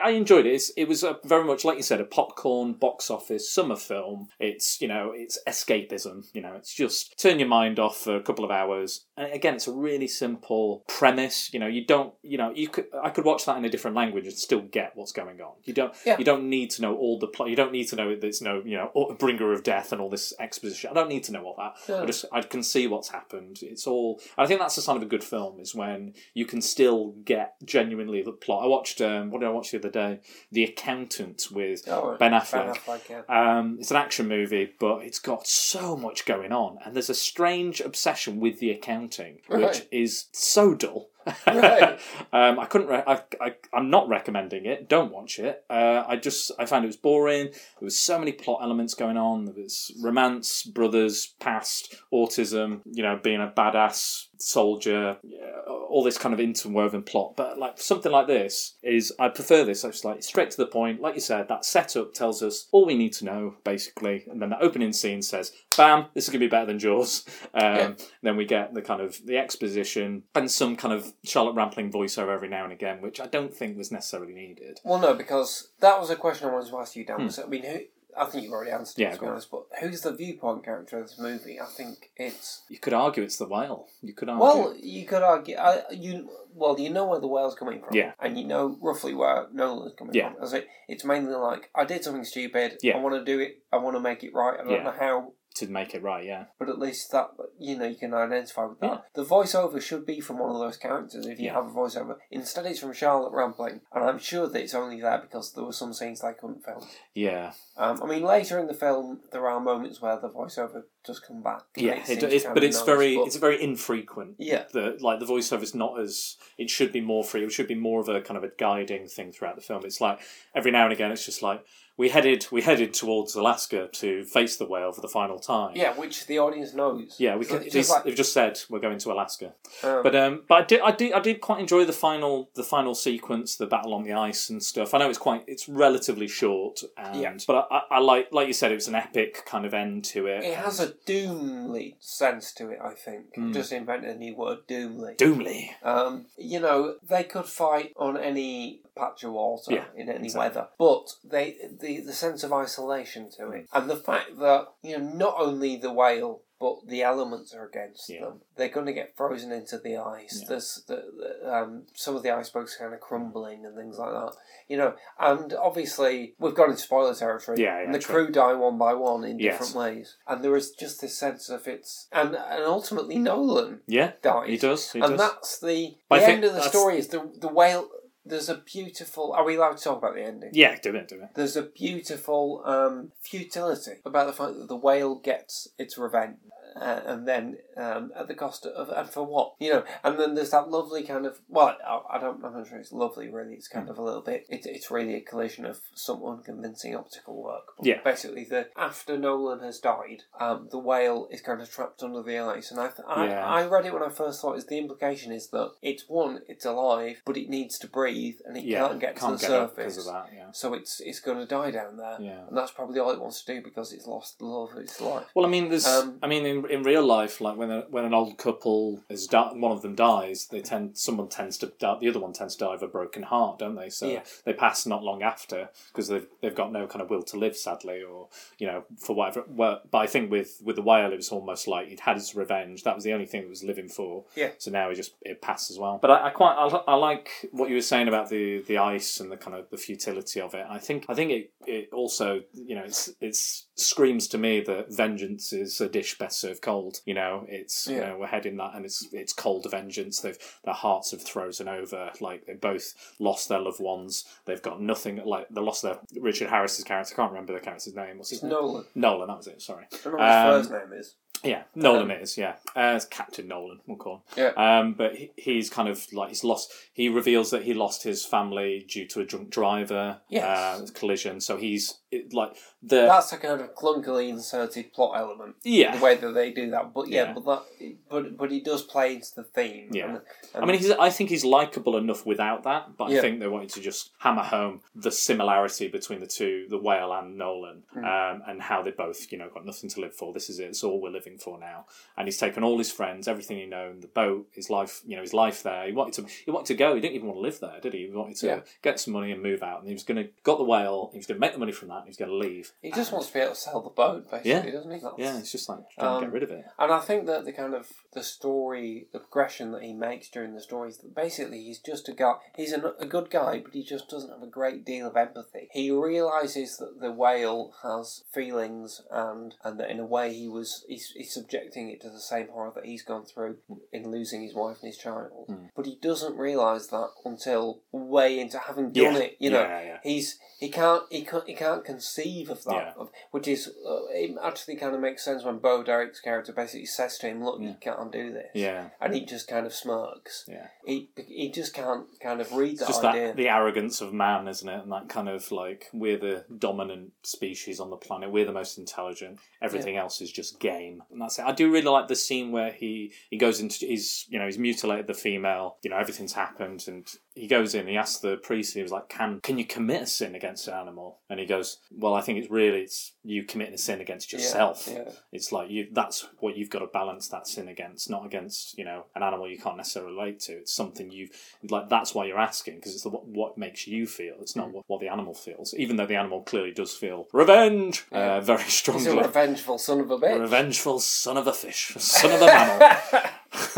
I enjoyed it. It's, it was a, very much like you said, a popcorn box office summer film. It's you know, it's escapism. You know, it's just turn your mind off for a couple of hours. And again, it's a really simple premise. You know, you don't, you know, you could I could watch that in a different language and still get what's going on. You don't, Yeah. you don't need to know all the plot. You don't need to know that it's no, you know, bringer of death and all this exposition. I don't need to know all that. I just I can see what's happened. It's all. I think that's the sign of a good film is when you can still get genuinely the plot. I watched um, what did I watch the other day? The Accountant with Oh, Ben Affleck. Ben Affleck, yeah. Um, it's an action movie, but it's got so much going on, and there's a strange obsession with the accounting, which Right. is so dull. Right. um, I couldn't. Re- I, I, I'm not recommending it. Don't watch it. Uh, I just I found it was boring. There was so many plot elements going on. There was romance, brothers, past, autism. You know, being a badass soldier, yeah, all this kind of interwoven plot. But like something like this is, I prefer this. It's like straight to the point. Like you said, that setup tells us all we need to know basically, and then the opening scene says, "Bam, this is gonna be better than Jaws." Um, Yeah. Then we get the kind of the exposition and some kind of Charlotte Rampling voiceover every now and again, which I don't think was necessarily needed. Well, no, because that was a question I wanted to ask you, Dan. Was, I mean, who? I think you've already answered. Yeah, it, to be honest. But who's the viewpoint character of this movie? I think it's You could argue it's the whale. You could argue. well, you could argue. I, you well, you know where the whale's coming from, Yeah. and you know roughly where Nolan's coming Yeah. from. As it, it's mainly like I did something stupid. Yeah. I want to do it. I want to make it right. I don't Yeah. know how. To make it right, yeah. But at least that you know you can identify with that. Yeah. The voiceover should be from one of those characters if you Yeah. have a voiceover. Instead, it's from Charlotte Rampling, and I'm sure that it's only there because there were some scenes they couldn't film. Yeah. Um, I mean, later in the film, there are moments where the voiceover does come back. Yeah, it it, seems it's, but it's very but- it's very infrequent. Yeah. The like the voiceover is not as it should be more free. It should be more of a kind of a guiding thing throughout the film. It's like every now and again, it's just like we headed we headed towards Alaska to face the whale for the final time. yeah, which the audience knows. Yeah, we can. just like, they've just said we're going to Alaska, um, but um, but I did, I did, I did quite enjoy the final, the final sequence, the battle on the ice and stuff. I know it's quite, it's relatively short, and Yeah. but I, I like, like you said, it was an epic kind of end to it. it has a doomly sense to it. I think Hmm. just invented a new word, doomly. Doomly. Um, you know, they could fight on any patch of water Yeah, in any exactly. weather, but they the the sense of isolation to it, and the fact that you know not only the whale. But the elements are against Yeah. them. They're going to get frozen into the ice. Yeah. There's the, the, um, some of the icebergs kind of crumbling and things like that. You know, and obviously we've gone into spoiler territory. Yeah, yeah, and the true. crew die one by one in Yes. different ways, and there is just this sense of it's and and ultimately Nolan Yeah, dies. he does. He and does. that's the the I end of the story is the the whale. There's a beautiful. Are we allowed to talk about the ending? Yeah, do it, do it. There's a beautiful um, futility about the fact that the whale gets its revenge, uh, and then um, at the cost of and for what you know. And then there's that lovely kind of well, I, I don't. I'm not sure it's lovely. Really, it's kind of a little bit. It, it's really a collision of some unconvincing optical work. But Yeah. Basically, the after Nolan has died, um, the whale is kind of trapped under the ice, and I th- I, Yeah. I read it when I first saw it. Is the implication is that it's one, it's alive, but it needs to breathe, and it Yeah, can't get can't to the get surface of that. Yeah. so it's it's going to die down there, Yeah. and that's probably all it wants to do because it's lost the love of its life. Well, I mean, there's. Um, I mean, in, in real life, like when a, when an old couple is di- one of them dies, they tend someone tends to die, the other one tends to die of a broken heart, don't they? So Yeah. they pass not long after because they've they've got no kind of will to live, sadly, or you know, for whatever. Well, but I think with with the whale, it was almost like he'd had his revenge. That was the only thing it was living for. Yeah. So now he just it passed as well. But I, I quite I, I like what you were saying about the the ice and the kind of the futility of it. I think I think it it also you know it's it's screams to me that vengeance is a dish best served cold. You know, it's you know we're heading that and it's it's cold vengeance. They've their hearts have frozen over. Like they both lost their loved ones. They've got nothing. Like they lost their Richard Harris's character. I can't remember the character's name. What's his It's name? Nolan. Nolan. That was it. Sorry. I don't know what his Um, first name is. Yeah, Nolan is. Yeah, uh, it's Captain Nolan. We'll call him. Yeah. Um, but he, he's kind of like he's lost. He reveals that he lost his family due to a drunk driver. Yes. Uh, collision. So he's it, like the That's a kind of clunkily inserted plot element. yeah. The way that they do that, but yeah, Yeah. but that, but but he does play into the theme. Yeah. and, I mean, he's, I think he's likable enough without that, but I think they wanted to just hammer home the similarity between the two, the whale and Nolan, Hmm. um, and how they both, you know, got nothing to live for. This is it. It's all we're living for now. And he's taken all his friends, everything he known, the boat, his life, you know, his life there. He wanted to, he wanted to go. He didn't even want to live there, did he? He wanted to Yeah. get some money and move out. And he was going to got the whale. He was going to make the money from that. And he was going to leave. he just And- wants to be able to sell the boat, basically, Yeah. doesn't he? That's- Yeah, it's just like trying to Um, get rid of it. And I think that the kind of the story, the progression that he makes during the story is that basically he's just a guy. He's a, a good guy, but he just doesn't have a great deal of empathy. He realizes that the whale has feelings, and and that in a way he was he's, he's subjecting it to the same horror that he's gone through in losing his wife and his child. Hmm. But he doesn't realize that until way into having done Yeah. it. You know, Yeah, yeah. he's he can't he can't he can't conceive of that, of, which is uh, it actually kind of makes sense when Bo Derek's character basically says to him, "Look, you can't do this," Yeah. and he just kind of smirks. Yeah. He he just can't kind of read It's that just idea. that the arrogance of man, isn't it? And that kind of like we're the dominant species on the planet. We're the most intelligent. Everything else is just game. And that's it. I do really like the scene where he he goes into he's you know he's mutilated the female. You know everything's happened, and he goes in. He asks the priest. He was like, "Can can you commit a sin against an animal?" And he goes, "Well, I think it's really it's you committing a sin against yourself. yeah. It's like you that's what you've got to balance that sin against, not against you know an animal you can't necessarily relate to. It's something you like. That's why you're asking because it's the, what, what makes you feel. It's Mm. not what, what the animal feels. Even though the animal clearly does feel revenge uh, very He's a strongly. revengeful son of a bitch. Revengeful son of a fish, son of a mammal.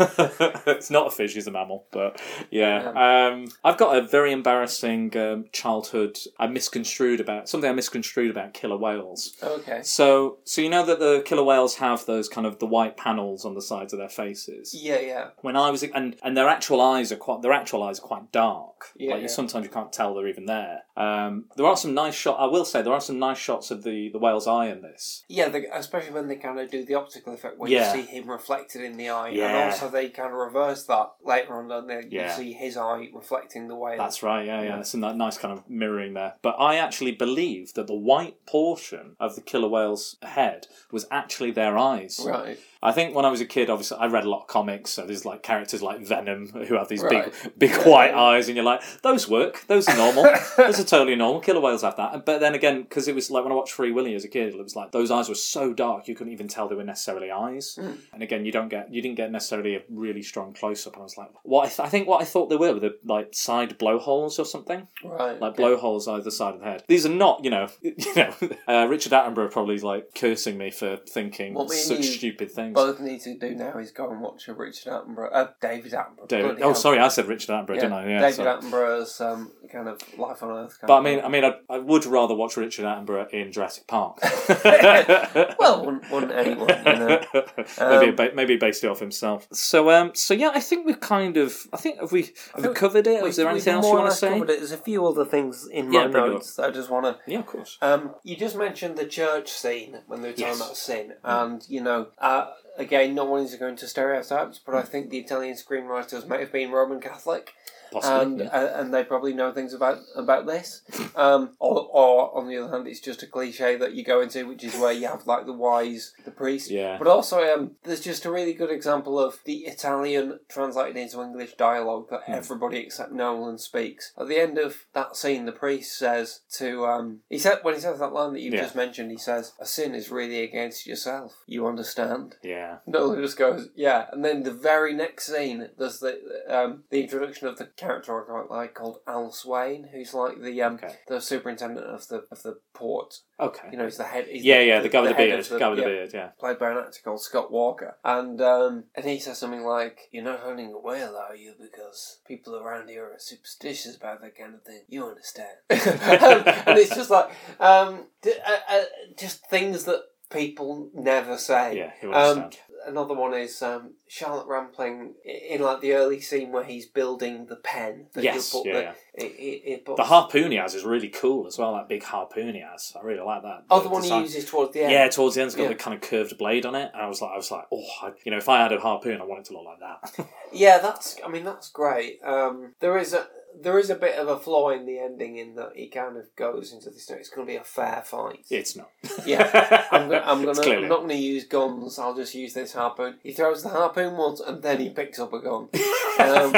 it's not a fish; he's a mammal. But yeah, um, I've got a very embarrassing um, childhood. I misconstrued about something. I misconstrued about killer whales. Okay. So, so you know that the killer whales have those kind of the white panels on the sides of their faces. Yeah, yeah. When I was and and their actual eyes are quite their actual eyes are quite dark. Yeah, like yeah. sometimes you can't tell they're even there. Um, there are some nice shots. I will say there are some nice shots of the the whale's eye in this. Yeah, especially when they kind of do the optical effect when Yeah. you see him reflected in the eye, Yeah. and also they kind of reverse that later on, don't they? Yeah. You see his eye reflecting the whale. That's right, yeah, yeah. Some that nice kind of mirroring there. But I actually believe that the white portion of the killer whale's head was actually their eyes. right. I think when I was a kid, obviously, I read a lot of comics, so there's like characters like Venom who have these Right. big, big white eyes, and you're like, those work, those are normal, those are totally normal. Killer whales have that. But then again, because it was like when I watched Free Willy as a kid, it was like those eyes were so dark you couldn't even tell they were necessarily eyes. Hmm. And again, you don't get, you didn't get necessarily a really strong close up. I was like, what I, th- I think what I thought they were were the like side blowholes or something Right. like blowholes either side of the head. These are not, you know, you know. Uh, Richard Attenborough probably is like cursing me for thinking such you stupid things. Both need to do now is go and watch a Richard Attenborough, uh, David Attenborough. David, oh, hell. sorry, I said Richard Attenborough, Yeah, didn't I? Yeah, David sorry. Attenborough's um, kind of life on Earth. Kind But I mean. I mean, I, I would rather watch Richard Attenborough in Jurassic Park. well, wouldn't, wouldn't anyone, you know? maybe Um, ba- maybe based it off himself. So um, so yeah, I think we've kind of, I think have we have we covered it? Is there anything else you want to say? covered it. There's a few other things in Yeah, my notes that I just want to Yeah, of course. Um, you just mentioned the church scene when they were talking Yes. about sin, and you know, uh, again, not wanting to go into stereotypes, but I hmm. think the Italian screenwriters may have been Roman Catholic, Possibly. and yeah. uh, and they probably know things about about this. Um, or, or on the other hand, it's just a cliche that you go into, which is where you have like the wise, the priest. Yeah. But also, um, there's just a really good example of the Italian translated into English dialogue that Hmm. everybody except Nolan speaks. At the end of that scene, the priest says to um, he said when he says that line that you Yeah. just mentioned, he says, "A sin is really against yourself. You understand?" yeah. Nolan just goes, "Yeah," and then the very next scene, there's the um, the introduction of the character I quite like called Al Swain, who's like the um, Okay. the superintendent of the of the port. Okay. You know, he's the head. He's yeah, yeah, the guy with the, beard. The guy with yeah, the beard, yeah. played by an actor called Scott Walker, and um, and he says something like, "You're not hunting a whale, are you? Because people around here are superstitious about that kind of thing. You understand?" and it's just like, um, d- uh, uh, just things that people never say. Yeah, Um. Another one is um, Charlotte Rampling in like the early scene where he's building the pen. That Yes, put yeah, the, yeah. It, it, it The harpoon he has is really cool as well. That big harpoon he has, I really like that. Oh, the one he uses towards the end. Yeah, towards the end, it's got Yeah. the kind of curved blade on it. And I was like, I was like, oh, I, you know, if I had a harpoon, I want it to look like that. Yeah, that's. I mean, that's great. Um, there is a there is a bit of a flaw in the ending in that he kind of goes into this. It's going to be a fair fight. it's not. Yeah, I'm gonna. I'm, gonna, I'm not going to use guns. I'll just use this harpoon. He throws the harpoon once, and then he picks up a gun. Um,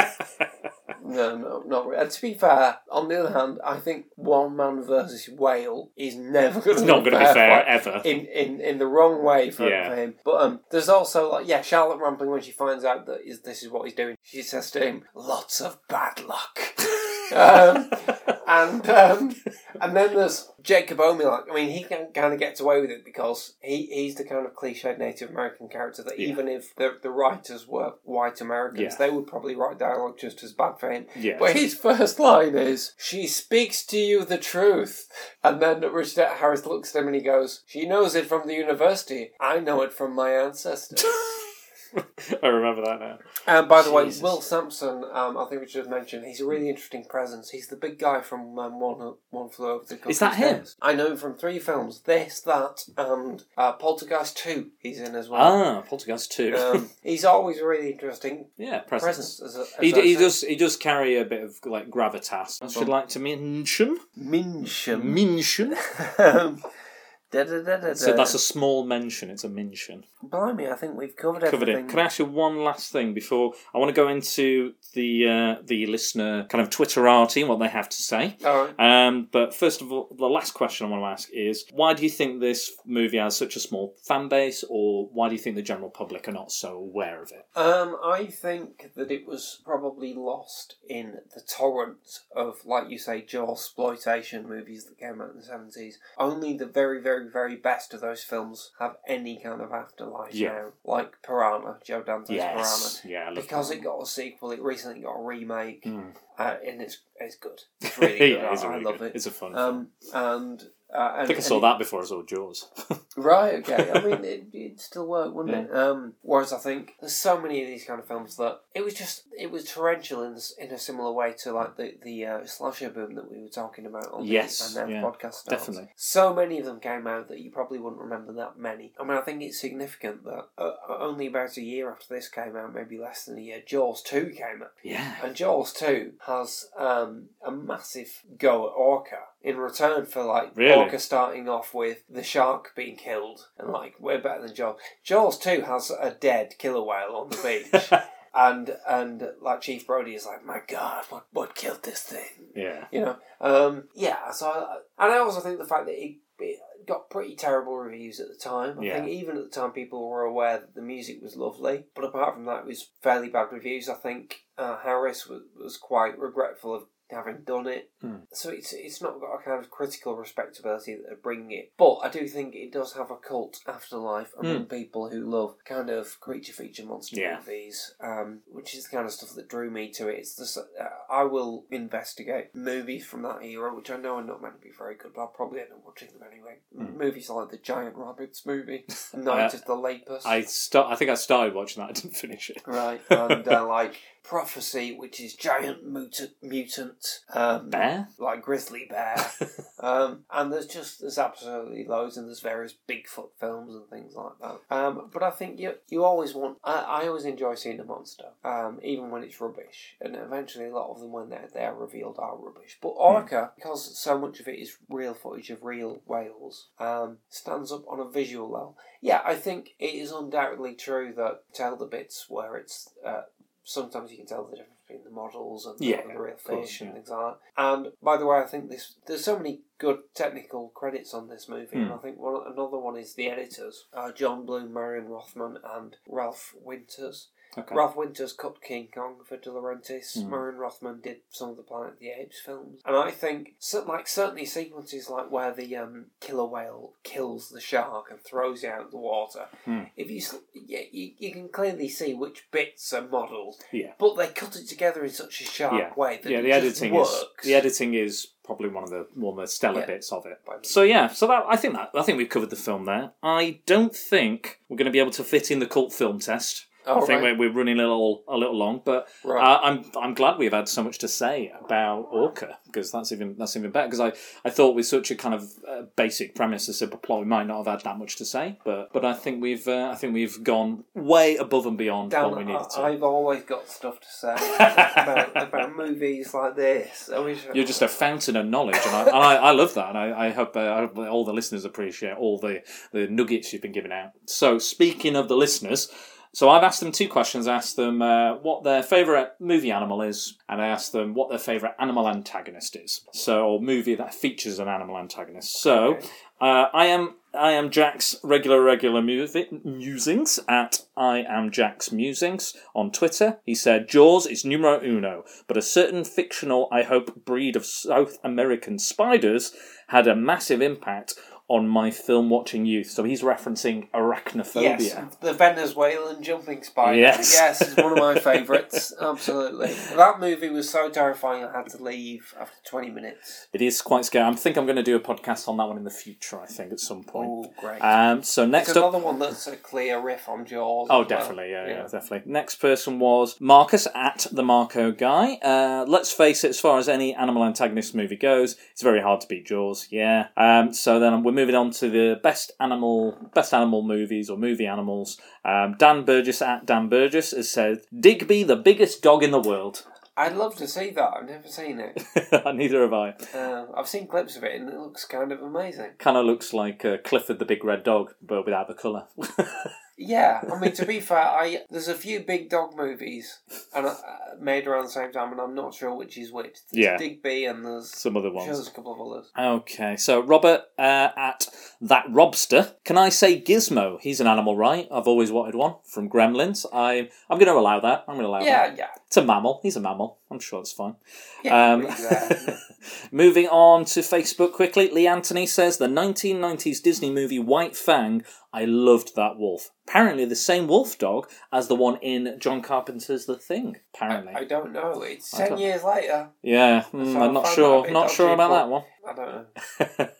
no, no, not really. And to be fair, on the other hand, I think one man versus whale is never going it's to not going to be fair ever. in, in, in the wrong way for, Yeah. for him. But um, there's also like yeah, Charlotte Rampling when she finds out that is, this is what he's doing, she says to him, "Lots of bad luck." um, and um, and then there's Jacob Umilak. I mean, he can kind of gets away with it because he, he's the kind of cliched Native American character that Yeah. even if the, the writers were white Americans, Yeah. they would probably write dialogue just as bad for him. Yeah. But his first line is, "She speaks to you the truth," and then Richard Harris looks at him and he goes, "She knows it from the university. I know it from my ancestors." I remember that now. And by the Jesus. way, Will Sampson, um, I think we should have mentioned, he's a really interesting presence. He's the big guy from um, One One Flew Over the Cuckoo's Is that him? Nest. I know him from three films: this, that, and uh, Poltergeist Two. He's in as well. Ah, Poltergeist 2. Um, he's always a really interesting yeah, presence. presence. As a, as He, he does he does carry a bit of like gravitas. I should like to mention Minsham. mention Um, Da, da, da, So that's a small mention. It's a mention. Blimey, I think we've covered, Covered everything. it. Can I ask you one last thing before I want to go into the uh, the listener kind of Twitterati and what they have to say? All right. Um, but first of all, the last question I want to ask is why do you think this movie has such a small fan base, or why do you think the general public are not so aware of it? Um, I think that it was probably lost in the torrent of, like you say, Jaw exploitation movies that came out in the seventies. Only the very, very, very best of those films have any kind of afterlife Yeah. now, like Piranha, Joe Dante's Yes, Piranha. yeah, Because it got a sequel, it recently got a remake, Mm. uh, and it's it's good. It's really good. yeah, I, really I love good. it. It's a fun film. Um, and uh, I think I saw that before I saw Jaws. Right, okay. I mean, it, it'd still work, wouldn't it? Um, whereas I think there's so many of these kind of films that it was just it was torrential in, in a similar way to like the the uh, slasher boom that we were talking about on Yes, the and yeah, podcast. starts. definitely. So many of them came out that you probably wouldn't remember that many. I mean, I think it's significant that uh, only about a year after this came out, maybe less than a year, Jaws two came out. yeah. And Jaws 2 has um, a massive go at Orca in return for like Really? Orca starting off with the shark being killed and like we're better than Jaws. Jaws two has a dead killer whale on the beach. And and like Chief Brody is like, my God, what what killed this thing? Yeah. You know, um, yeah. So, I, and I also think the fact that it, it got pretty terrible reviews at the time. I Yeah. think even at the time, people were aware that the music was lovely, but apart from that, it was fairly bad reviews. I think uh, Harris was, was quite regretful of having done it. Hmm. So it's it's not got a kind of critical respectability that are bringing it. But I do think it does have a cult afterlife among people who love kind of creature feature monster. Yeah. movies, um, which is the kind of stuff that drew me to it. It's the uh, I will investigate movies from that era, which I know are not meant to be very good, but I'll probably end up watching them anyway. Hmm. Movies like the Giant Rabbits movie, Night Uh, of the Lepus. I start. I think I started watching that. I didn't finish it. Right, and uh, like Prophecy, which is giant mutant, mutant um, Bear? like grizzly bear, um, and there's just there's absolutely loads, and there's various Bigfoot films and things like that. Um, but I think you you always want. I, I always enjoy seeing a monster, um, even when it's rubbish, and eventually a lot of them when they're they're revealed are rubbish. But Orca, because so much of it is real footage of real whales, um, stands up on a visual level. Yeah, I think it is undoubtedly true that tell the bits where it's. Uh, Sometimes you can tell the difference between the models and the, Yeah, and the real course, fish and yeah. things like that. And by the way, I think this there's so many good technical credits on this movie, and Hmm. I think one another one is the editors, uh, John Bloom, Marion Rothman, and Ralph Winters. Okay. Ralph Winters cut King Kong for De Laurentiis. Hmm. Marion Rothman did some of the Planet of the Apes films, and I think like certainly sequences like where the um, killer whale kills the shark and throws it out of the water. Hmm. If you, yeah, you you can clearly see which bits are modelled, Yeah. but they cut it together in such a sharp Yeah. way that yeah, it the just editing works. is the editing is probably one of the the stellar Yeah. bits of it. So yeah, so that I think that I think we've covered the film there. I don't think we're going to be able to fit in the cult film test. Oh, I think right. we're, we're running a little a little long, but Right. uh, I'm I'm glad we've had so much to say about Orca because that's even that's even better because I, I thought with such a kind of uh, basic premise, a simple plot, we might not have had that much to say, but but I think we've uh, I think we've gone way above and beyond Dan, what we needed to. I, have always got stuff to say about, about movies like this. You're just a fountain of knowledge, and I, and I, I love that. And I, I hope uh, I hope all the listeners appreciate all the, the nuggets you've been giving out. So, speaking of the listeners, so I've asked them two questions. I asked them uh, what their favourite movie animal is, and I asked them what their favourite animal antagonist is. So, or movie that features an animal antagonist. So, uh, I am I am Jack's regular regular music, musings at I am Jack's musings on Twitter. He said Jaws is numero uno, but a certain fictional, I hope, breed of South American spiders had a massive impact on my film watching youth. So he's referencing arachnophobia. Yes, the Venezuelan jumping spider. Yes. Yes, it's one of my favourites. Absolutely. That movie was so terrifying I had to leave after 20 minutes. It is quite scary. I think I'm going to do a podcast on that one in the future. I think at some point. Oh, great. Um, so next it's up, another one that's a clear riff on Jaws. Oh, as well. definitely, yeah, yeah, definitely. Next person was Marcus at the Marco guy. Uh, let's face it, as far as any animal antagonist movie goes, it's very hard to beat Jaws. Yeah. Um, so then we're moving on to the best animal, best animal movies or movie animals. Um, Dan Burgess at Dan Burgess has said Digby, the biggest dog in the world. I'd love to see that. I've never seen it. Neither have I. Uh, I've seen clips of it and it looks kind of amazing. Kind of looks like uh, Clifford the Big Red Dog, but without the colour. Yeah, I mean to be fair, I there's a few big dog movies and uh, made around the same time, and I'm not sure which is which. There's Yeah. Digby and there's Some other I'm sure ones. there's a couple of others. Okay, so Robert uh, at that Robster. Can I say Gizmo? He's an animal, right? I've always wanted one from Gremlins. I I'm going to allow that. I'm going to allow that. Yeah, yeah, It's a mammal. He's a mammal. I'm sure it's fine. yeah. Um, exactly. Moving on to Facebook quickly, Lee Anthony says the 1990s Disney movie White Fang. I loved that wolf. Apparently, the same wolf dog as the one in John Carpenter's The Thing. Apparently, I don't know. It's I ten years later. yeah, mm, So I'm not sure. that a bit Not sure about that one. I don't know.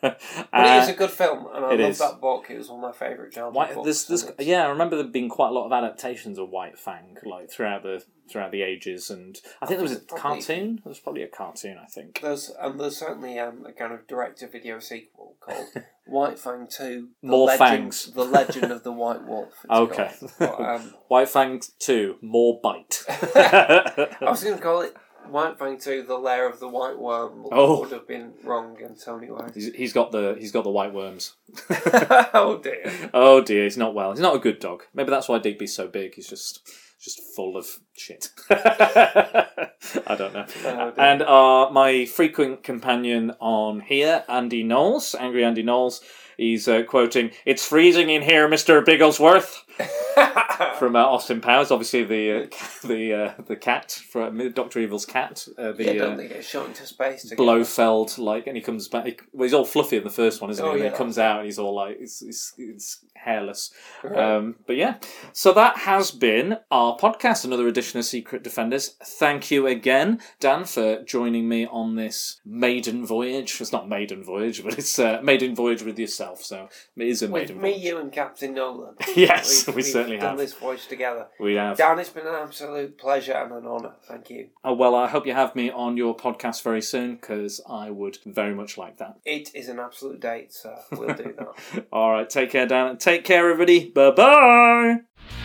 but But it is a good film, and I love is. that book. It was one of my favourite childhood White, books. yeah, I remember there being quite a lot of adaptations of White Fang, like throughout the throughout the ages, and I think there was a Probably- cartoon. There was probably a cartoon, I think. There's and there's certainly um, a kind of direct-to-video sequel called White Fang Two: The More Legend, Fangs. The Legend of the White Wolf. Okay. But, um, White Fang Two, more bite. I was going to call it White Fang Two: The Lair of the White Worm. Oh. would have been wrong in Tony Wise. he's, he's got the he's got the white worms. oh dear. Oh dear, he's not well. He's not a good dog. Maybe that's why Digby's so big. He's just just full of shit. I don't know. Oh, and uh, my frequent companion on here, Andy Knowles, angry Andy Knowles, he's uh, quoting, "It's freezing in here, Mister Bigglesworth." From uh, Austin Powers, obviously the uh, the uh, the cat from Doctor Evil's cat, uh, the yeah, uh, don't they get shot into space together? Blofeld, like, and he comes back. He, well, he's all fluffy in the first one, isn't he? Oh, and yeah. he comes out and he's all like, it's, it's, it's hairless. Right. Um, but yeah, so that has been our podcast, another edition of Secret Defenders. Thank you again, Dan, for joining me on this maiden voyage. It's not maiden voyage, but it's uh, maiden voyage with yourself. So it is a With maiden me, voyage. you, and Captain Nolan. Yes, We certainly done have. this voyage together. We have. Dan, it's been an absolute pleasure and an honour. Thank you. Oh, well, I hope you have me on your podcast very soon because I would very much like that. It is an absolute date, so we'll do that. All right, take care, Dan. Take care, everybody. Bye bye.